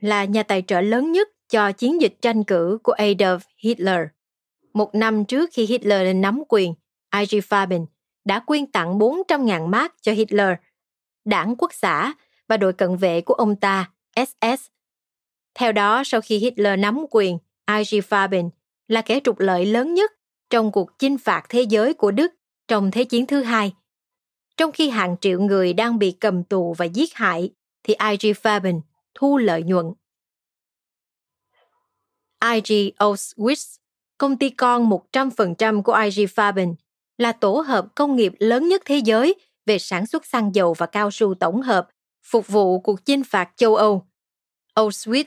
là nhà tài trợ lớn nhất cho chiến dịch tranh cử của Adolf Hitler. Một năm trước khi Hitler lên nắm quyền, IG Farben đã quyên tặng 400.000 mark cho Hitler, đảng quốc xã và đội cận vệ của ông ta, SS. Theo đó, sau khi Hitler nắm quyền, IG Farben là kẻ trục lợi lớn nhất trong cuộc chinh phạt thế giới của Đức trong Thế chiến thứ hai. Trong khi hàng triệu người đang bị cầm tù và giết hại, thì IG Farben thu lợi nhuận. IG Auschwitz, công ty con 100% của IG Farben, là tổ hợp công nghiệp lớn nhất thế giới về sản xuất xăng dầu và cao su tổng hợp, phục vụ cuộc chinh phạt châu Âu. Auschwitz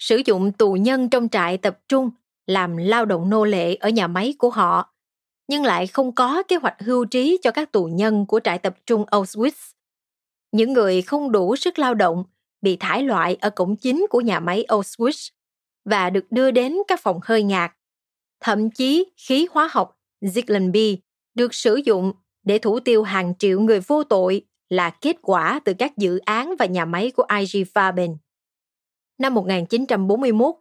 sử dụng tù nhân trong trại tập trung làm lao động nô lệ ở nhà máy của họ, nhưng lại không có kế hoạch hưu trí cho các tù nhân của trại tập trung Auschwitz. Những người không đủ sức lao động bị thải loại ở cổng chính của nhà máy Auschwitz và được đưa đến các phòng hơi ngạt. Thậm chí khí hóa học Zyklon B được sử dụng để thủ tiêu hàng triệu người vô tội là kết quả từ các dự án và nhà máy của IG Farben. Năm 1941,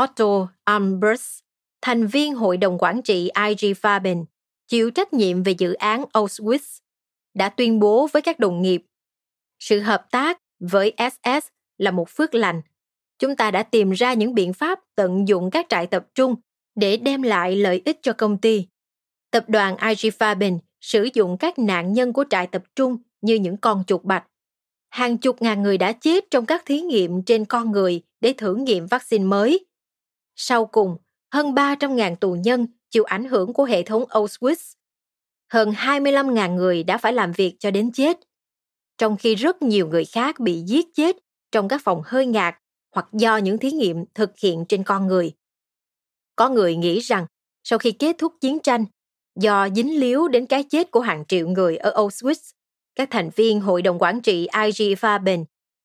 Otto Ambers, thành viên hội đồng quản trị IG Farben, chịu trách nhiệm về dự án Auschwitz, đã tuyên bố với các đồng nghiệp sự hợp tác với SS là một phước lành. Chúng ta đã tìm ra những biện pháp tận dụng các trại tập trung để đem lại lợi ích cho công ty. Tập đoàn IG Farben sử dụng các nạn nhân của trại tập trung như những con chuột bạch. Hàng chục ngàn người đã chết trong các thí nghiệm trên con người để thử nghiệm vaccine mới. Sau cùng, hơn 300.000 tù nhân chịu ảnh hưởng của hệ thống Auschwitz. Hơn 25.000 người đã phải làm việc cho đến chết, trong khi rất nhiều người khác bị giết chết trong các phòng hơi ngạt hoặc do những thí nghiệm thực hiện trên con người. Có người nghĩ rằng sau khi kết thúc chiến tranh, do dính líu đến cái chết của hàng triệu người ở Auschwitz, các thành viên hội đồng quản trị IG Farben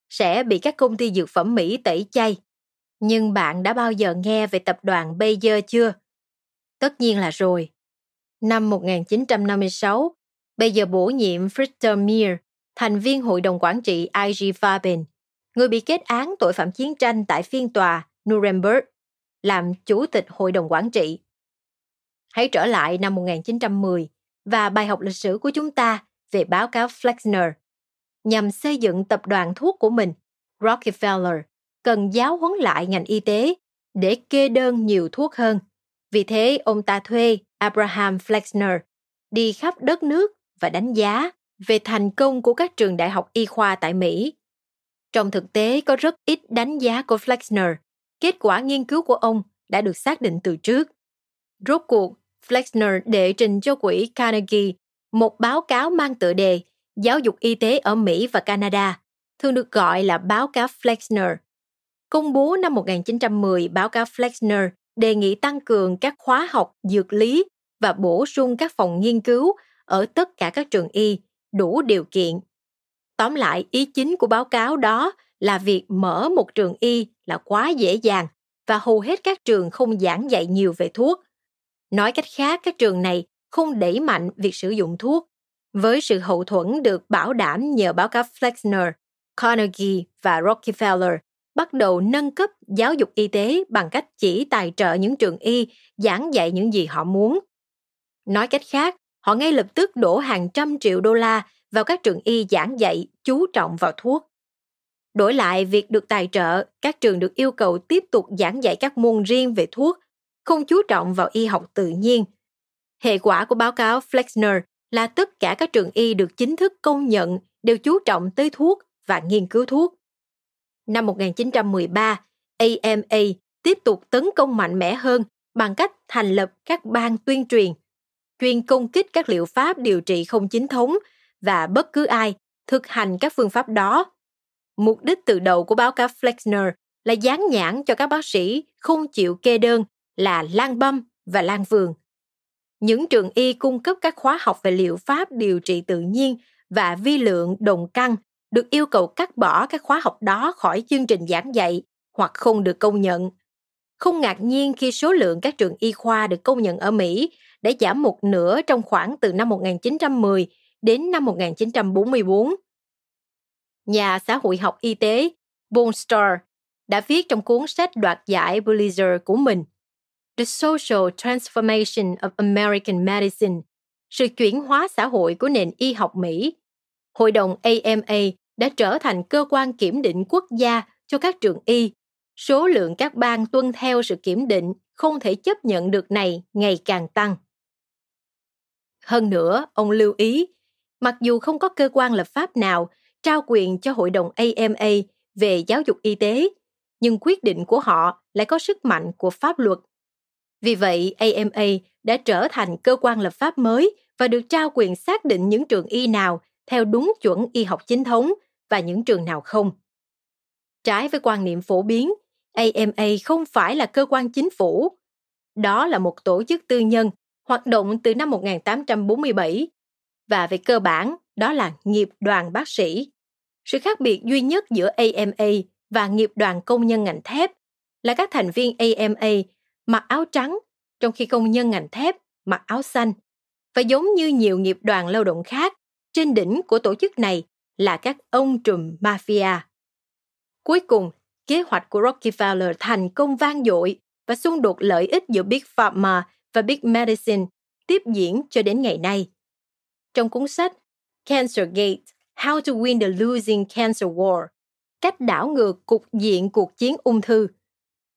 sẽ bị các công ty dược phẩm Mỹ tẩy chay. Nhưng bạn đã bao giờ nghe về tập đoàn Bayer chưa? Tất nhiên là rồi. Năm 1956, Bayer bổ nhiệm Fritter Mir, thành viên hội đồng quản trị IG Farben, người bị kết án tội phạm chiến tranh tại phiên tòa Nuremberg, làm chủ tịch hội đồng quản trị. Hãy trở lại năm 1910 và bài học lịch sử của chúng ta về báo cáo Flexner. Nhằm xây dựng tập đoàn thuốc của mình, Rockefeller cần giáo huấn lại ngành y tế để kê đơn nhiều thuốc hơn. Vì thế, ông ta thuê Abraham Flexner đi khắp đất nước và đánh giá về thành công của các trường đại học y khoa tại Mỹ. Trong thực tế có rất ít đánh giá của Flexner. Kết quả nghiên cứu của ông đã được xác định từ trước. Rốt cuộc, Flexner đệ trình cho quỹ Carnegie một báo cáo mang tựa đề Giáo dục y tế ở Mỹ và Canada, thường được gọi là báo cáo Flexner. Công bố năm 1910, báo cáo Flexner đề nghị tăng cường các khóa học dược lý và bổ sung các phòng nghiên cứu ở tất cả các trường y đủ điều kiện. Tóm lại, ý chính của báo cáo đó là việc mở một trường y là quá dễ dàng và hầu hết các trường không giảng dạy nhiều về thuốc. Nói cách khác, các trường này không đẩy mạnh việc sử dụng thuốc. Với sự hậu thuẫn được bảo đảm nhờ báo cáo Flexner, Carnegie và Rockefeller bắt đầu nâng cấp giáo dục y tế bằng cách chỉ tài trợ những trường y giảng dạy những gì họ muốn. Nói cách khác, họ ngay lập tức đổ hàng trăm triệu đô la vào các trường y giảng dạy chú trọng vào thuốc. Đổi lại, việc được tài trợ, các trường được yêu cầu tiếp tục giảng dạy các môn riêng về thuốc, không chú trọng vào y học tự nhiên. Hệ quả của báo cáo Flexner là tất cả các trường y được chính thức công nhận đều chú trọng tới thuốc và nghiên cứu thuốc. Năm 1913, AMA tiếp tục tấn công mạnh mẽ hơn bằng cách thành lập các ban tuyên truyền, chuyên công kích các liệu pháp điều trị không chính thống và bất cứ ai thực hành các phương pháp đó. Mục đích từ đầu của báo cáo Flexner là dán nhãn cho các bác sĩ không chịu kê đơn là lan băm và lan vườn. Những trường y cung cấp các khóa học về liệu pháp điều trị tự nhiên và vi lượng đồng căn được yêu cầu cắt bỏ các khóa học đó khỏi chương trình giảng dạy hoặc không được công nhận. Không ngạc nhiên khi số lượng các trường y khoa được công nhận ở Mỹ đã giảm một nửa trong khoảng từ năm 1910 đến năm 1944. Nhà xã hội học y tế Bonstar đã viết trong cuốn sách đoạt giải Pulitzer của mình The Social Transformation of American Medicine, sự chuyển hóa xã hội của nền y học Mỹ. Hội đồng AMA đã trở thành cơ quan kiểm định quốc gia cho các trường y. Số lượng các bang tuân theo sự kiểm định không thể chấp nhận được này ngày càng tăng. Hơn nữa, ông lưu ý, mặc dù không có cơ quan lập pháp nào trao quyền cho hội đồng AMA về giáo dục y tế, nhưng quyết định của họ lại có sức mạnh của pháp luật. Vì vậy, AMA đã trở thành cơ quan lập pháp mới và được trao quyền xác định những trường y nào theo đúng chuẩn y học chính thống và những trường nào không. Trái với quan niệm phổ biến, AMA không phải là cơ quan chính phủ. Đó là một tổ chức tư nhân hoạt động từ năm 1847 và về cơ bản đó là nghiệp đoàn bác sĩ. Sự khác biệt duy nhất giữa AMA và nghiệp đoàn công nhân ngành thép là các thành viên AMA mặc áo trắng trong khi công nhân ngành thép mặc áo xanh. Và giống như nhiều nghiệp đoàn lao động khác, trên đỉnh của tổ chức này là các ông trùm mafia. Cuối cùng, kế hoạch của Rockefeller thành công vang dội và xung đột lợi ích giữa Big Pharma và Big Medicine tiếp diễn cho đến ngày nay. Trong cuốn sách Cancer Gate, How to Win the Losing Cancer War, cách đảo ngược cục diện cuộc chiến ung thư,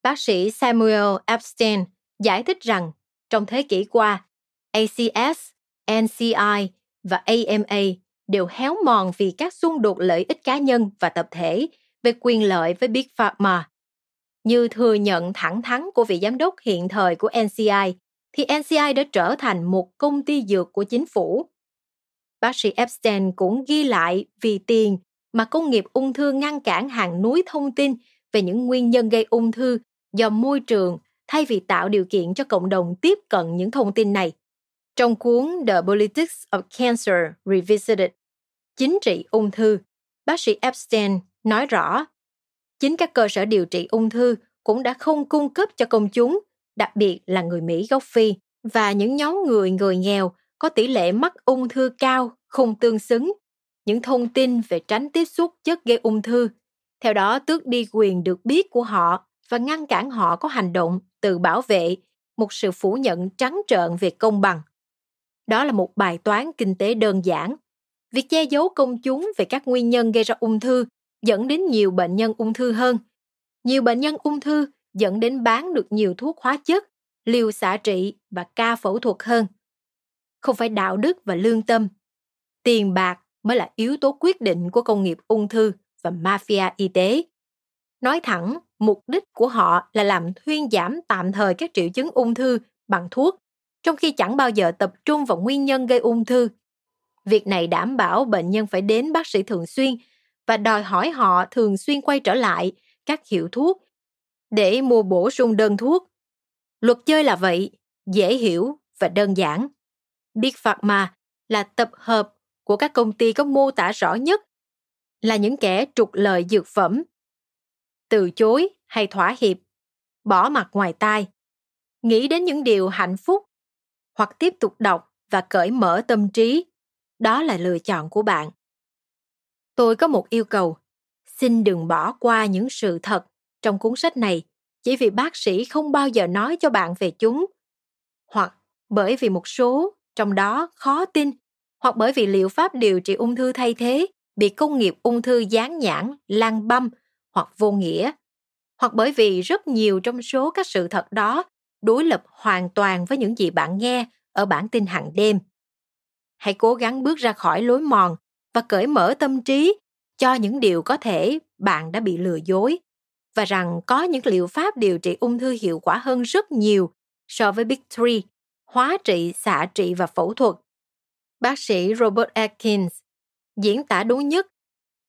bác sĩ Samuel Epstein giải thích rằng trong thế kỷ qua, ACS, NCI và AMA đều héo mòn vì các xung đột lợi ích cá nhân và tập thể về quyền lợi với Big Pharma. Như thừa nhận thẳng thắn của vị giám đốc hiện thời của NCI, thì NCI đã trở thành một công ty dược của chính phủ. Bác sĩ Epstein cũng ghi lại vì tiền mà công nghiệp ung thư ngăn cản hàng núi thông tin về những nguyên nhân gây ung thư do môi trường thay vì tạo điều kiện cho cộng đồng tiếp cận những thông tin này. Trong cuốn The Politics of Cancer Revisited, Chính trị ung thư, bác sĩ Epstein nói rõ, chính các cơ sở điều trị ung thư cũng đã không cung cấp cho công chúng, đặc biệt là người Mỹ gốc Phi và những nhóm người người nghèo có tỷ lệ mắc ung thư cao không tương xứng, những thông tin về tránh tiếp xúc chất gây ung thư, theo đó tước đi quyền được biết của họ và ngăn cản họ có hành động tự bảo vệ một sự phủ nhận trắng trợn về công bằng. Đó là một bài toán kinh tế đơn giản. Việc che giấu công chúng về các nguyên nhân gây ra ung thư dẫn đến nhiều bệnh nhân ung thư hơn. Nhiều bệnh nhân ung thư dẫn đến bán được nhiều thuốc hóa chất, liều xạ trị và ca phẫu thuật hơn. Không phải đạo đức và lương tâm. Tiền bạc mới là yếu tố quyết định của công nghiệp ung thư và mafia y tế. Nói thẳng, mục đích của họ là làm thuyên giảm tạm thời các triệu chứng ung thư bằng thuốc, trong khi chẳng bao giờ tập trung vào nguyên nhân gây ung thư. Việc này đảm bảo bệnh nhân phải đến bác sĩ thường xuyên và đòi hỏi họ thường xuyên quay trở lại các hiệu thuốc để mua bổ sung đơn thuốc. Luật chơi là vậy, dễ hiểu và đơn giản. Big Pharma là tập hợp của các công ty có mô tả rõ nhất là những kẻ trục lợi dược phẩm từ chối hay thỏa hiệp bỏ mặt ngoài tai. Nghĩ đến những điều hạnh phúc hoặc tiếp tục đọc và cởi mở tâm trí đó là lựa chọn của bạn. Tôi có một yêu cầu xin đừng bỏ qua những sự thật trong cuốn sách này chỉ vì bác sĩ không bao giờ nói cho bạn về chúng hoặc bởi vì một số trong đó khó tin hoặc bởi vì liệu pháp điều trị ung thư thay thế bị công nghiệp ung thư dán nhãn, lan băm hoặc vô nghĩa, hoặc bởi vì rất nhiều trong số các sự thật đó đối lập hoàn toàn với những gì bạn nghe ở bản tin hàng đêm. Hãy cố gắng bước ra khỏi lối mòn và cởi mở tâm trí cho những điều có thể bạn đã bị lừa dối và rằng có những liệu pháp điều trị ung thư hiệu quả hơn rất nhiều so với Big Three, hóa trị, xạ trị và phẫu thuật. Bác sĩ Robert Atkins diễn tả đúng nhất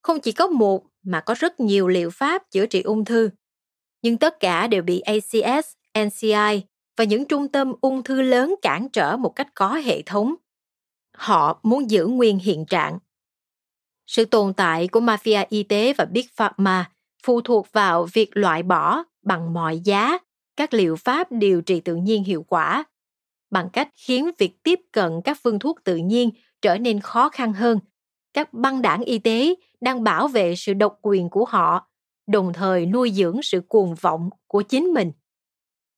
không chỉ có một mà có rất nhiều liệu pháp chữa trị ung thư. Nhưng tất cả đều bị acs nci và những trung tâm ung thư lớn cản trở một cách có hệ thống. Họ muốn giữ nguyên hiện trạng. Sự tồn tại của mafia y tế và big pharma phụ thuộc vào việc loại bỏ bằng mọi giá các liệu pháp điều trị tự nhiên hiệu quả bằng cách khiến việc tiếp cận các phương thuốc tự nhiên trở nên khó khăn hơn. Các băng đảng y tế đang bảo vệ sự độc quyền của họ đồng thời nuôi dưỡng sự cuồng vọng của chính mình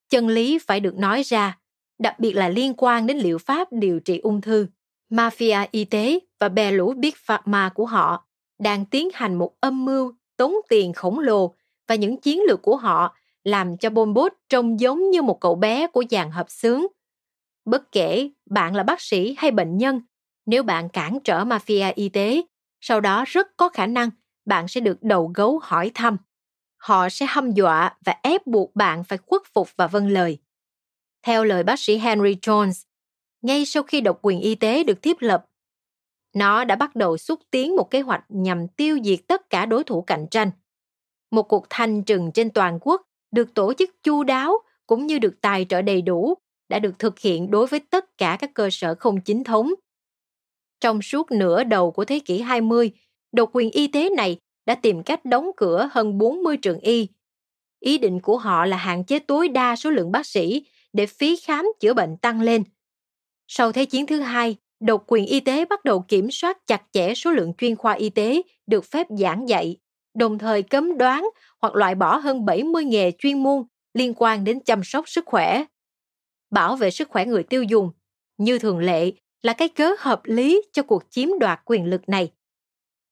chân lý phải được nói ra đặc biệt là liên quan đến liệu pháp điều trị ung thư mafia y tế và bè lũ big pharma của họ đang tiến hành một âm mưu tốn tiền khổng lồ và những chiến lược của họ làm cho Bombot trông giống như một cậu bé của dàn hợp xướng. Bất kể bạn là bác sĩ hay bệnh nhân, nếu bạn cản trở mafia y tế, sau đó rất có khả năng bạn sẽ được đầu gấu hỏi thăm. Họ sẽ hăm dọa và ép buộc bạn phải khuất phục và vâng lời. Theo lời bác sĩ Henry Jones, ngay sau khi độc quyền y tế được thiết lập, nó đã bắt đầu xúc tiến một kế hoạch nhằm tiêu diệt tất cả đối thủ cạnh tranh. Một cuộc thanh trừng trên toàn quốc được tổ chức chu đáo cũng như được tài trợ đầy đủ đã được thực hiện đối với tất cả các cơ sở không chính thống. Trong suốt nửa đầu của thế kỷ 20, độc quyền y tế này đã tìm cách đóng cửa hơn 40 trường y. Ý định của họ là hạn chế tối đa số lượng bác sĩ để phí khám chữa bệnh tăng lên. Sau Thế chiến thứ hai, độc quyền y tế bắt đầu kiểm soát chặt chẽ số lượng chuyên khoa y tế được phép giảng dạy, đồng thời cấm đoán hoặc loại bỏ hơn 70 nghề chuyên môn liên quan đến chăm sóc sức khỏe. Bảo vệ sức khỏe người tiêu dùng, như thường lệ, là cái cớ hợp lý cho cuộc chiếm đoạt quyền lực này.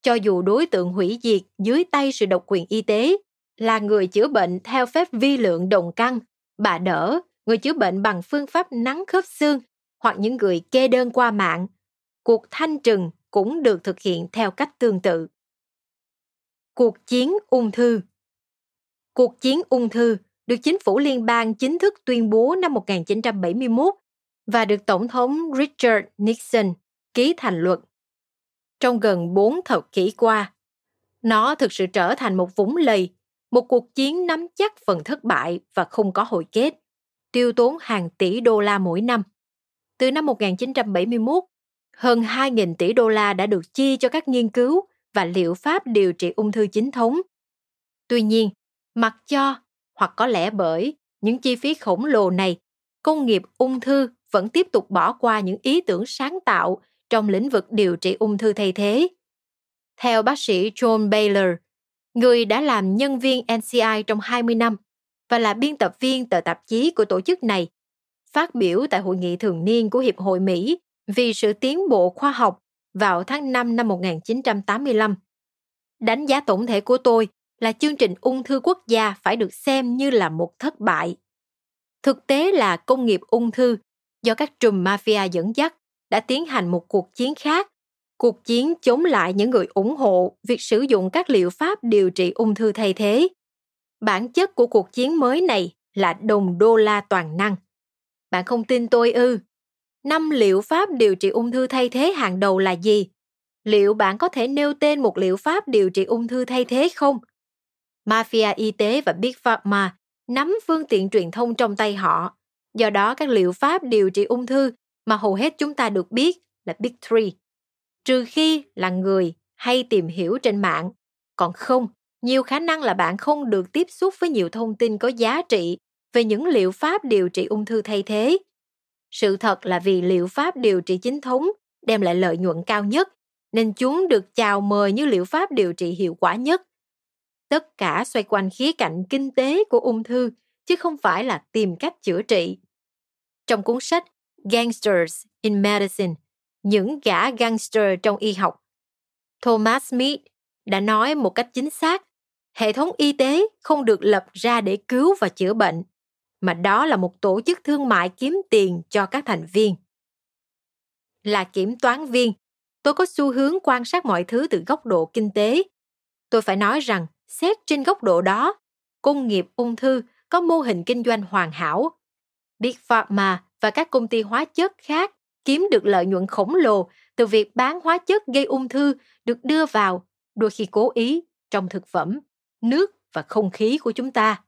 Cho dù đối tượng hủy diệt dưới tay sự độc quyền y tế là người chữa bệnh theo phép vi lượng đồng căn, bà đỡ, người chữa bệnh bằng phương pháp nắng khớp xương hoặc những người kê đơn qua mạng, cuộc thanh trừng cũng được thực hiện theo cách tương tự. Cuộc chiến ung thư Cuộc chiến ung thư được chính phủ liên bang chính thức tuyên bố năm 1971 và được Tổng thống Richard Nixon ký thành luật. Trong gần bốn thập kỷ qua, nó thực sự trở thành một vũng lầy, một cuộc chiến nắm chắc phần thất bại và không có hồi kết, tiêu tốn hàng tỷ đô la mỗi năm. Từ năm 1971, hơn 2.000 tỷ đô la đã được chi cho các nghiên cứu và liệu pháp điều trị ung thư chính thống. Tuy nhiên, mặc cho hoặc có lẽ bởi những chi phí khổng lồ này, công nghiệp ung thư vẫn tiếp tục bỏ qua những ý tưởng sáng tạo trong lĩnh vực điều trị ung thư thay thế. Theo bác sĩ John Baylor, người đã làm nhân viên NCI trong 20 năm và là biên tập viên tờ tạp chí của tổ chức này, phát biểu tại hội nghị thường niên của Hiệp hội Mỹ vì sự tiến bộ khoa học vào tháng 5 năm 1985. Đánh giá tổng thể của tôi là chương trình ung thư quốc gia phải được xem như là một thất bại. Thực tế là công nghiệp ung thư do các trùm mafia dẫn dắt đã tiến hành một cuộc chiến khác, cuộc chiến chống lại những người ủng hộ việc sử dụng các liệu pháp điều trị ung thư thay thế. Bản chất của cuộc chiến mới này là đồng đô la toàn năng. Bạn không tin tôi ư? Năm liệu pháp điều trị ung thư thay thế hàng đầu là gì? Liệu bạn có thể nêu tên một liệu pháp điều trị ung thư thay thế không? Mafia y tế và Big Pharma nắm phương tiện truyền thông trong tay họ. Do đó các liệu pháp điều trị ung thư mà hầu hết chúng ta được biết là Big Three. Trừ khi là người hay tìm hiểu trên mạng. Còn không, nhiều khả năng là bạn không được tiếp xúc với nhiều thông tin có giá trị về những liệu pháp điều trị ung thư thay thế. Sự thật là vì liệu pháp điều trị chính thống đem lại lợi nhuận cao nhất, nên chúng được chào mời như liệu pháp điều trị hiệu quả nhất. Tất cả xoay quanh khía cạnh kinh tế của ung thư, chứ không phải là tìm cách chữa trị. Trong cuốn sách Gangsters in Medicine, những gã gangster trong y học, Thomas Smith đã nói một cách chính xác, hệ thống y tế không được lập ra để cứu và chữa bệnh, mà đó là một tổ chức thương mại kiếm tiền cho các thành viên. Là kiểm toán viên, tôi có xu hướng quan sát mọi thứ từ góc độ kinh tế. Tôi phải nói rằng, xét trên góc độ đó, công nghiệp ung thư có mô hình kinh doanh hoàn hảo. Big Pharma và các công ty hóa chất khác kiếm được lợi nhuận khổng lồ từ việc bán hóa chất gây ung thư được đưa vào, đôi khi cố ý, trong thực phẩm, nước và không khí của chúng ta.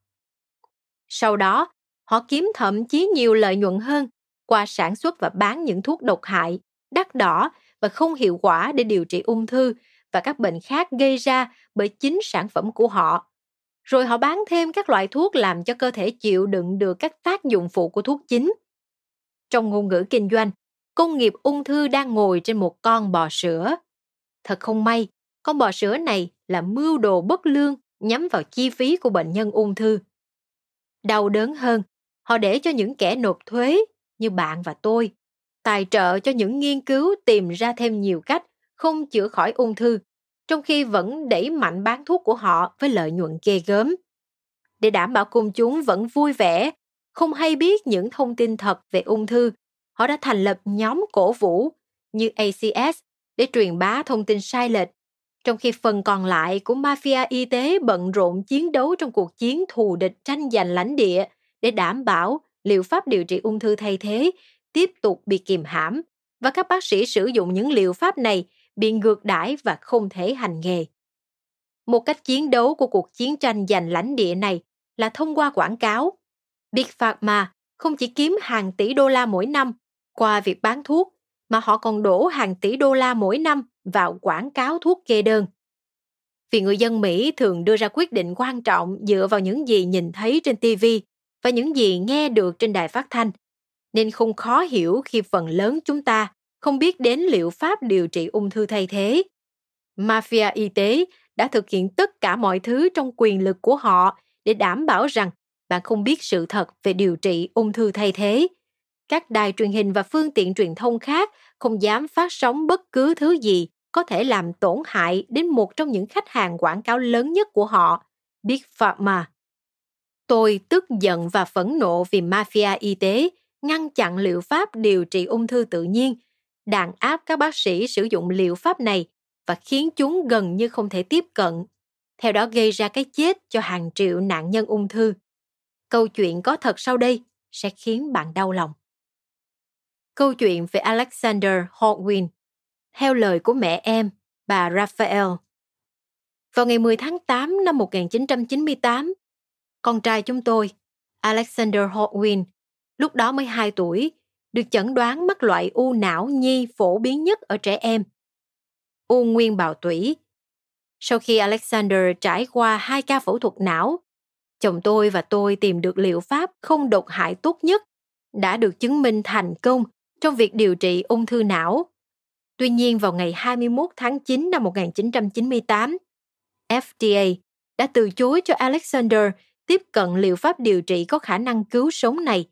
Sau đó, họ kiếm thậm chí nhiều lợi nhuận hơn qua sản xuất và bán những thuốc độc hại, đắt đỏ và không hiệu quả để điều trị ung thư và các bệnh khác gây ra bởi chính sản phẩm của họ. Rồi họ bán thêm các loại thuốc làm cho cơ thể chịu đựng được các tác dụng phụ của thuốc chính. Trong ngôn ngữ kinh doanh, công nghiệp ung thư đang ngồi trên một con bò sữa. Thật không may, con bò sữa này là mưu đồ bất lương nhắm vào chi phí của bệnh nhân ung thư. Đau đớn hơn, họ để cho những kẻ nộp thuế như bạn và tôi tài trợ cho những nghiên cứu tìm ra thêm nhiều cách không chữa khỏi ung thư, trong khi vẫn đẩy mạnh bán thuốc của họ với lợi nhuận ghê gớm. Để đảm bảo công chúng vẫn vui vẻ, không hay biết những thông tin thật về ung thư, họ đã thành lập nhóm cổ vũ như ACS để truyền bá thông tin sai lệch, trong khi phần còn lại của mafia y tế bận rộn chiến đấu trong cuộc chiến thù địch tranh giành lãnh địa để đảm bảo liệu pháp điều trị ung thư thay thế tiếp tục bị kìm hãm và các bác sĩ sử dụng những liệu pháp này bị ngược đãi và không thể hành nghề. Một cách chiến đấu của cuộc chiến tranh giành lãnh địa này là thông qua quảng cáo. Big Pharma không chỉ kiếm hàng tỷ đô la mỗi năm qua việc bán thuốc, mà họ còn đổ hàng tỷ đô la mỗi năm vào quảng cáo thuốc kê đơn. Vì người dân Mỹ thường đưa ra quyết định quan trọng dựa vào những gì nhìn thấy trên TV và những gì nghe được trên đài phát thanh, nên không khó hiểu khi phần lớn chúng ta không biết đến liệu pháp điều trị ung thư thay thế. Mafia y tế đã thực hiện tất cả mọi thứ trong quyền lực của họ để đảm bảo rằng bạn không biết sự thật về điều trị ung thư thay thế. Các đài truyền hình và phương tiện truyền thông khác không dám phát sóng bất cứ thứ gì có thể làm tổn hại đến một trong những khách hàng quảng cáo lớn nhất của họ, Big Pharma. Tôi tức giận và phẫn nộ vì mafia y tế ngăn chặn liệu pháp điều trị ung thư tự nhiên, đàn áp các bác sĩ sử dụng liệu pháp này và khiến chúng gần như không thể tiếp cận. Theo đó gây ra cái chết cho hàng triệu nạn nhân ung thư. Câu chuyện có thật sau đây sẽ khiến bạn đau lòng. Câu chuyện về Alexander Hawkwind theo lời của mẹ em, bà Raphael. Vào ngày 10 tháng 8 năm 1998, con trai chúng tôi, Alexander Hawkwind, lúc đó mới 2 tuổi, được chẩn đoán mắc loại u não nhi phổ biến nhất ở trẻ em. U nguyên bào tủy. Sau khi Alexander trải qua hai ca phẫu thuật não, chồng tôi và tôi tìm được liệu pháp không độc hại tốt nhất đã được chứng minh thành công trong việc điều trị ung thư não. Tuy nhiên vào ngày 21 tháng 9 năm 1998, FDA đã từ chối cho Alexander tiếp cận liệu pháp điều trị có khả năng cứu sống này.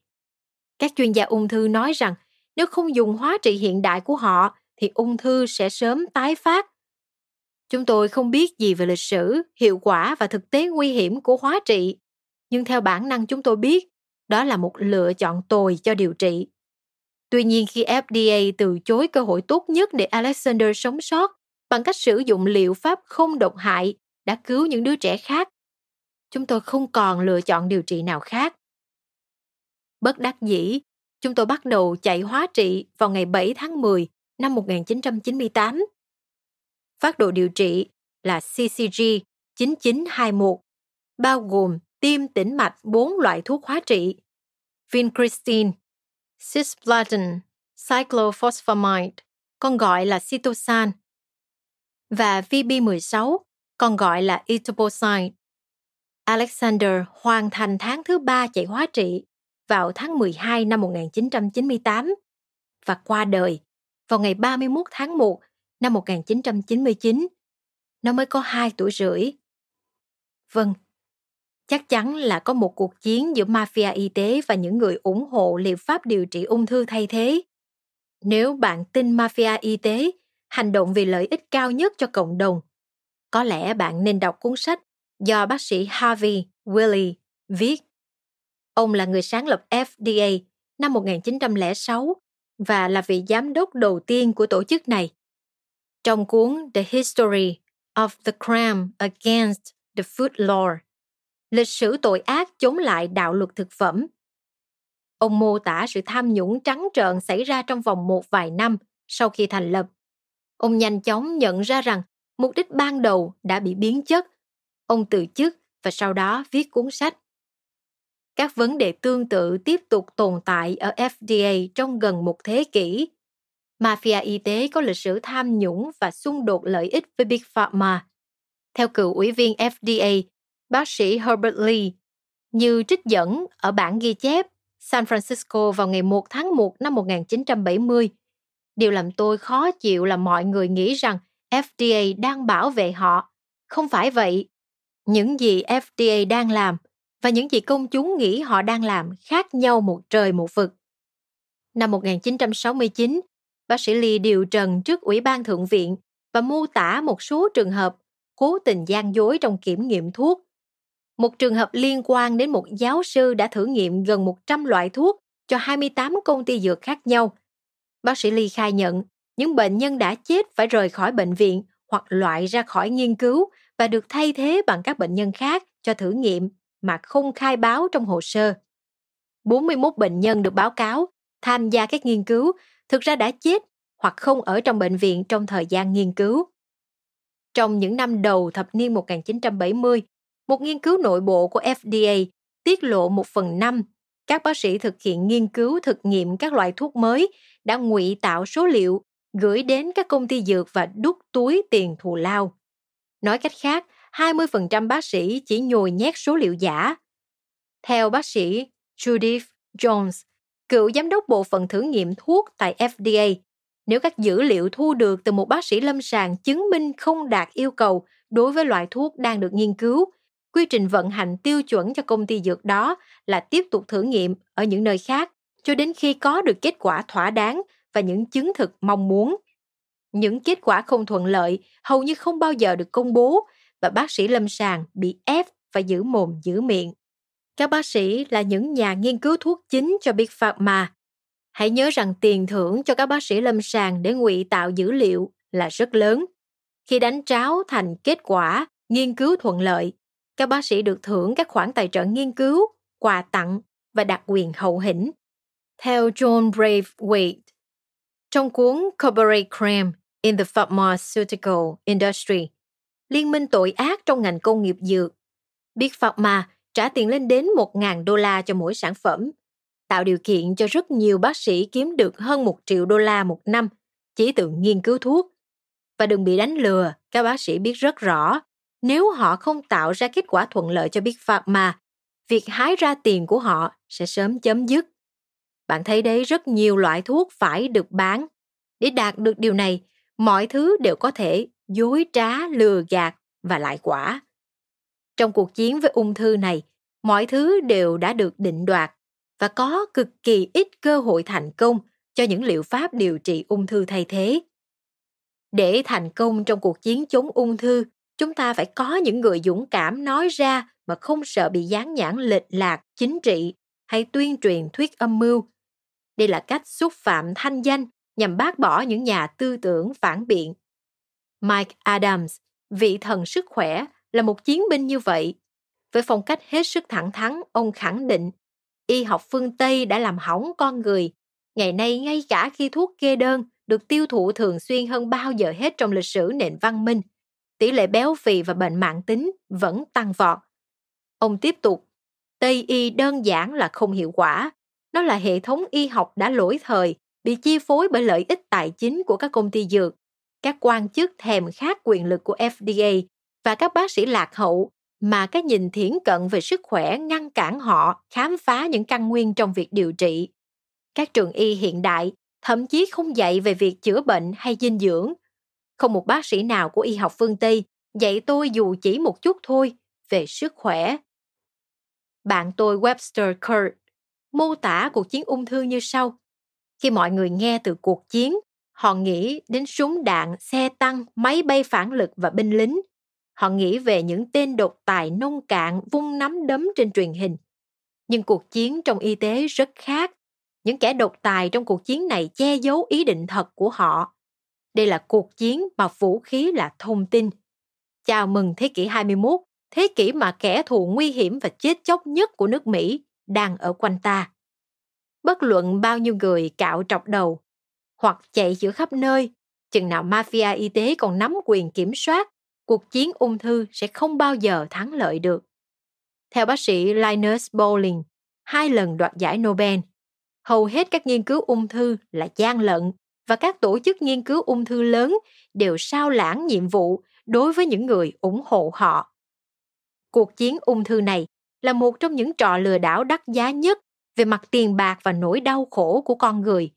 Các chuyên gia ung thư nói rằng nếu không dùng hóa trị hiện đại của họ thì ung thư sẽ sớm tái phát. Chúng tôi không biết gì về lịch sử, hiệu quả và thực tế nguy hiểm của hóa trị, nhưng theo bản năng chúng tôi biết đó là một lựa chọn tồi cho điều trị. Tuy nhiên khi FDA từ chối cơ hội tốt nhất để Alexander sống sót bằng cách sử dụng liệu pháp không độc hại đã cứu những đứa trẻ khác, chúng tôi không còn lựa chọn điều trị nào khác. Bất đắc dĩ, chúng tôi bắt đầu chạy hóa trị vào ngày 7 tháng 10 năm 1998. Phát đồ điều trị là CCG 9921, bao gồm tiêm tĩnh mạch 4 loại thuốc hóa trị, Vincristine, cisplatin, cyclophosphamide, còn gọi là cytosan, và VB16, còn gọi là etoposide. Alexander hoàn thành tháng thứ ba chạy hóa trị vào tháng 12 năm 1998 và qua đời vào ngày 31 tháng 1 năm 1999. Nó mới có 2 tuổi rưỡi. Vâng, chắc chắn là có một cuộc chiến giữa mafia y tế và những người ủng hộ liệu pháp điều trị ung thư thay thế. Nếu bạn tin mafia y tế hành động vì lợi ích cao nhất cho cộng đồng, có lẽ bạn nên đọc cuốn sách do bác sĩ Harvey Willie viết. Ông là người sáng lập FDA năm 1906 và là vị giám đốc đầu tiên của tổ chức này. Trong cuốn The History of the Crime Against the Food Law, lịch sử tội ác chống lại đạo luật thực phẩm. Ông mô tả sự tham nhũng trắng trợn xảy ra trong vòng một vài năm sau khi thành lập. Ông nhanh chóng nhận ra rằng mục đích ban đầu đã bị biến chất. Ông từ chức và sau đó viết cuốn sách. Các vấn đề tương tự tiếp tục tồn tại ở FDA trong gần một thế kỷ. Mafia y tế có lịch sử tham nhũng và xung đột lợi ích với Big Pharma. Theo cựu ủy viên FDA bác sĩ Herbert Lee, như trích dẫn ở bản ghi chép San Francisco vào ngày 1 tháng 1 năm 1970. Điều làm tôi khó chịu là mọi người nghĩ rằng FDA đang bảo vệ họ. Không phải vậy. Những gì FDA đang làm và những gì công chúng nghĩ họ đang làm khác nhau một trời một vực. Năm 1969, bác sĩ Lee điều trần trước Ủy ban Thượng viện và mô tả một số trường hợp cố tình gian dối trong kiểm nghiệm thuốc một trường hợp liên quan đến một giáo sư đã thử nghiệm gần 100 loại thuốc cho 28 công ty dược khác nhau. Bác sĩ Lee khai nhận, những bệnh nhân đã chết phải rời khỏi bệnh viện hoặc loại ra khỏi nghiên cứu và được thay thế bằng các bệnh nhân khác cho thử nghiệm mà không khai báo trong hồ sơ. 41 bệnh nhân được báo cáo tham gia các nghiên cứu thực ra đã chết hoặc không ở trong bệnh viện trong thời gian nghiên cứu. Trong những năm đầu thập niên 1970, một nghiên cứu nội bộ của FDA tiết lộ một phần năm các bác sĩ thực hiện nghiên cứu thực nghiệm các loại thuốc mới đã ngụy tạo số liệu gửi đến các công ty dược và đút túi tiền thù lao. Nói cách khác, 20% bác sĩ chỉ nhồi nhét số liệu giả. Theo bác sĩ Judith Jones, cựu giám đốc bộ phận thử nghiệm thuốc tại FDA, nếu các dữ liệu thu được từ một bác sĩ lâm sàng chứng minh không đạt yêu cầu đối với loại thuốc đang được nghiên cứu, quy trình vận hành tiêu chuẩn cho công ty dược đó là tiếp tục thử nghiệm ở những nơi khác cho đến khi có được kết quả thỏa đáng và những chứng thực mong muốn. Những kết quả không thuận lợi hầu như không bao giờ được công bố và bác sĩ lâm sàng bị ép phải giữ mồm giữ miệng. Các bác sĩ là những nhà nghiên cứu thuốc chính cho Big Pharma. Hãy nhớ rằng tiền thưởng cho các bác sĩ lâm sàng để ngụy tạo dữ liệu là rất lớn. Khi đánh tráo thành kết quả nghiên cứu thuận lợi, các bác sĩ được thưởng các khoản tài trợ nghiên cứu, quà tặng và đặc quyền hậu hĩnh. Theo John Braithwaite, trong cuốn Corporate Crime in the Pharmaceutical Industry, Liên minh tội ác trong ngành công nghiệp dược, Biết phạt mà trả tiền lên đến 1.000 đô la cho mỗi sản phẩm, tạo điều kiện cho rất nhiều bác sĩ kiếm được hơn 1 triệu đô la một năm chỉ từ nghiên cứu thuốc. Và đừng bị đánh lừa, các bác sĩ biết rất rõ, nếu họ không tạo ra kết quả thuận lợi cho Big Pharma, việc hái ra tiền của họ sẽ sớm chấm dứt. Bạn thấy đấy rất nhiều loại thuốc phải được bán. Để đạt được điều này, mọi thứ đều có thể dối trá, lừa gạt và lại quả. Trong cuộc chiến với ung thư này, mọi thứ đều đã được định đoạt và có cực kỳ ít cơ hội thành công cho những liệu pháp điều trị ung thư thay thế. Để thành công trong cuộc chiến chống ung thư, chúng ta phải có những người dũng cảm nói ra mà không sợ bị dán nhãn lệch lạc chính trị hay tuyên truyền thuyết âm mưu. Đây là cách xúc phạm thanh danh nhằm bác bỏ những nhà tư tưởng phản biện. Mike Adams, vị thần sức khỏe, là một chiến binh như vậy. Với phong cách hết sức thẳng thắn, ông khẳng định y học phương Tây đã làm hỏng con người. Ngày nay ngay cả khi thuốc kê đơn được tiêu thụ thường xuyên hơn bao giờ hết trong lịch sử nền văn minh, tỷ lệ béo phì và bệnh mạng tính vẫn tăng vọt. Ông tiếp tục, Tây y đơn giản là không hiệu quả. Nó là hệ thống y học đã lỗi thời, bị chi phối bởi lợi ích tài chính của các công ty dược. Các quan chức thèm khát quyền lực của FDA và các bác sĩ lạc hậu mà cái nhìn thiển cận về sức khỏe ngăn cản họ khám phá những căn nguyên trong việc điều trị. Các trường y hiện đại thậm chí không dạy về việc chữa bệnh hay dinh dưỡng. Không một bác sĩ nào của y học phương Tây dạy tôi dù chỉ một chút thôi về sức khỏe. Bạn tôi Webster Kurt mô tả cuộc chiến ung thư như sau. Khi mọi người nghe từ cuộc chiến, họ nghĩ đến súng đạn, xe tăng, máy bay phản lực và binh lính. Họ nghĩ về những tên độc tài nông cạn vung nắm đấm trên truyền hình. Nhưng cuộc chiến trong y tế rất khác. Những kẻ độc tài trong cuộc chiến này che giấu ý định thật của họ. Đây là cuộc chiến mà vũ khí là thông tin. Chào mừng thế kỷ 21, thế kỷ mà kẻ thù nguy hiểm và chết chóc nhất của nước Mỹ đang ở quanh ta. Bất luận bao nhiêu người cạo trọc đầu hoặc chạy giữa khắp nơi, chừng nào mafia y tế còn nắm quyền kiểm soát cuộc chiến ung thư sẽ không bao giờ thắng lợi được. Theo bác sĩ Linus Pauling, hai lần đoạt giải Nobel, hầu hết các nghiên cứu ung thư là gian lận và các tổ chức nghiên cứu ung thư lớn đều sao lãng nhiệm vụ đối với những người ủng hộ họ. Cuộc chiến ung thư này là một trong những trò lừa đảo đắt giá nhất về mặt tiền bạc và nỗi đau khổ của con người.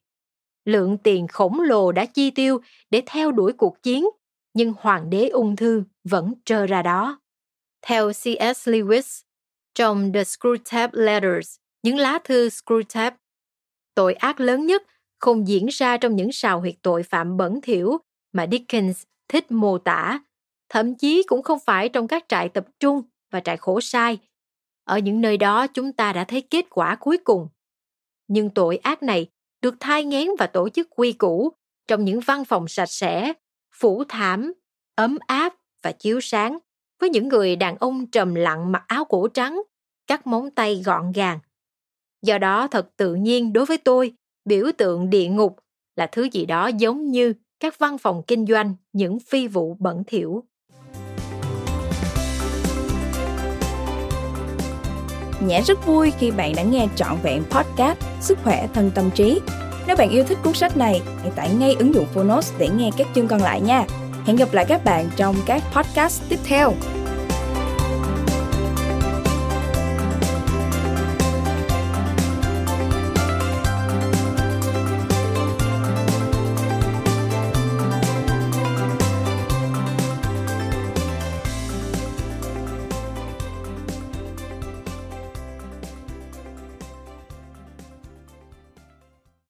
Lượng tiền khổng lồ đã chi tiêu để theo đuổi cuộc chiến nhưng hoàng đế ung thư vẫn trơ ra đó. Theo C.S. Lewis, trong The Screwtape Letters, những lá thư Screwtape, tội ác lớn nhất không diễn ra trong những sào huyệt tội phạm bẩn thỉu mà Dickens thích mô tả, thậm chí cũng không phải trong các trại tập trung và trại khổ sai. Ở những nơi đó chúng ta đã thấy kết quả cuối cùng. Nhưng tội ác này được thai ngén và tổ chức quy củ trong những văn phòng sạch sẽ, phủ thảm, ấm áp và chiếu sáng với những người đàn ông trầm lặng mặc áo cổ trắng, cắt móng tay gọn gàng. Do đó thật tự nhiên đối với tôi, biểu tượng địa ngục là thứ gì đó giống như các văn phòng kinh doanh những phi vụ bẩn thỉu. Nhã rất vui khi bạn đã nghe trọn vẹn podcast Sức khỏe thân tâm trí. Nếu bạn yêu thích cuốn sách này, hãy tải ngay ứng dụng Phonos để nghe các chương còn lại nha. Hẹn gặp lại các bạn trong các podcast tiếp theo.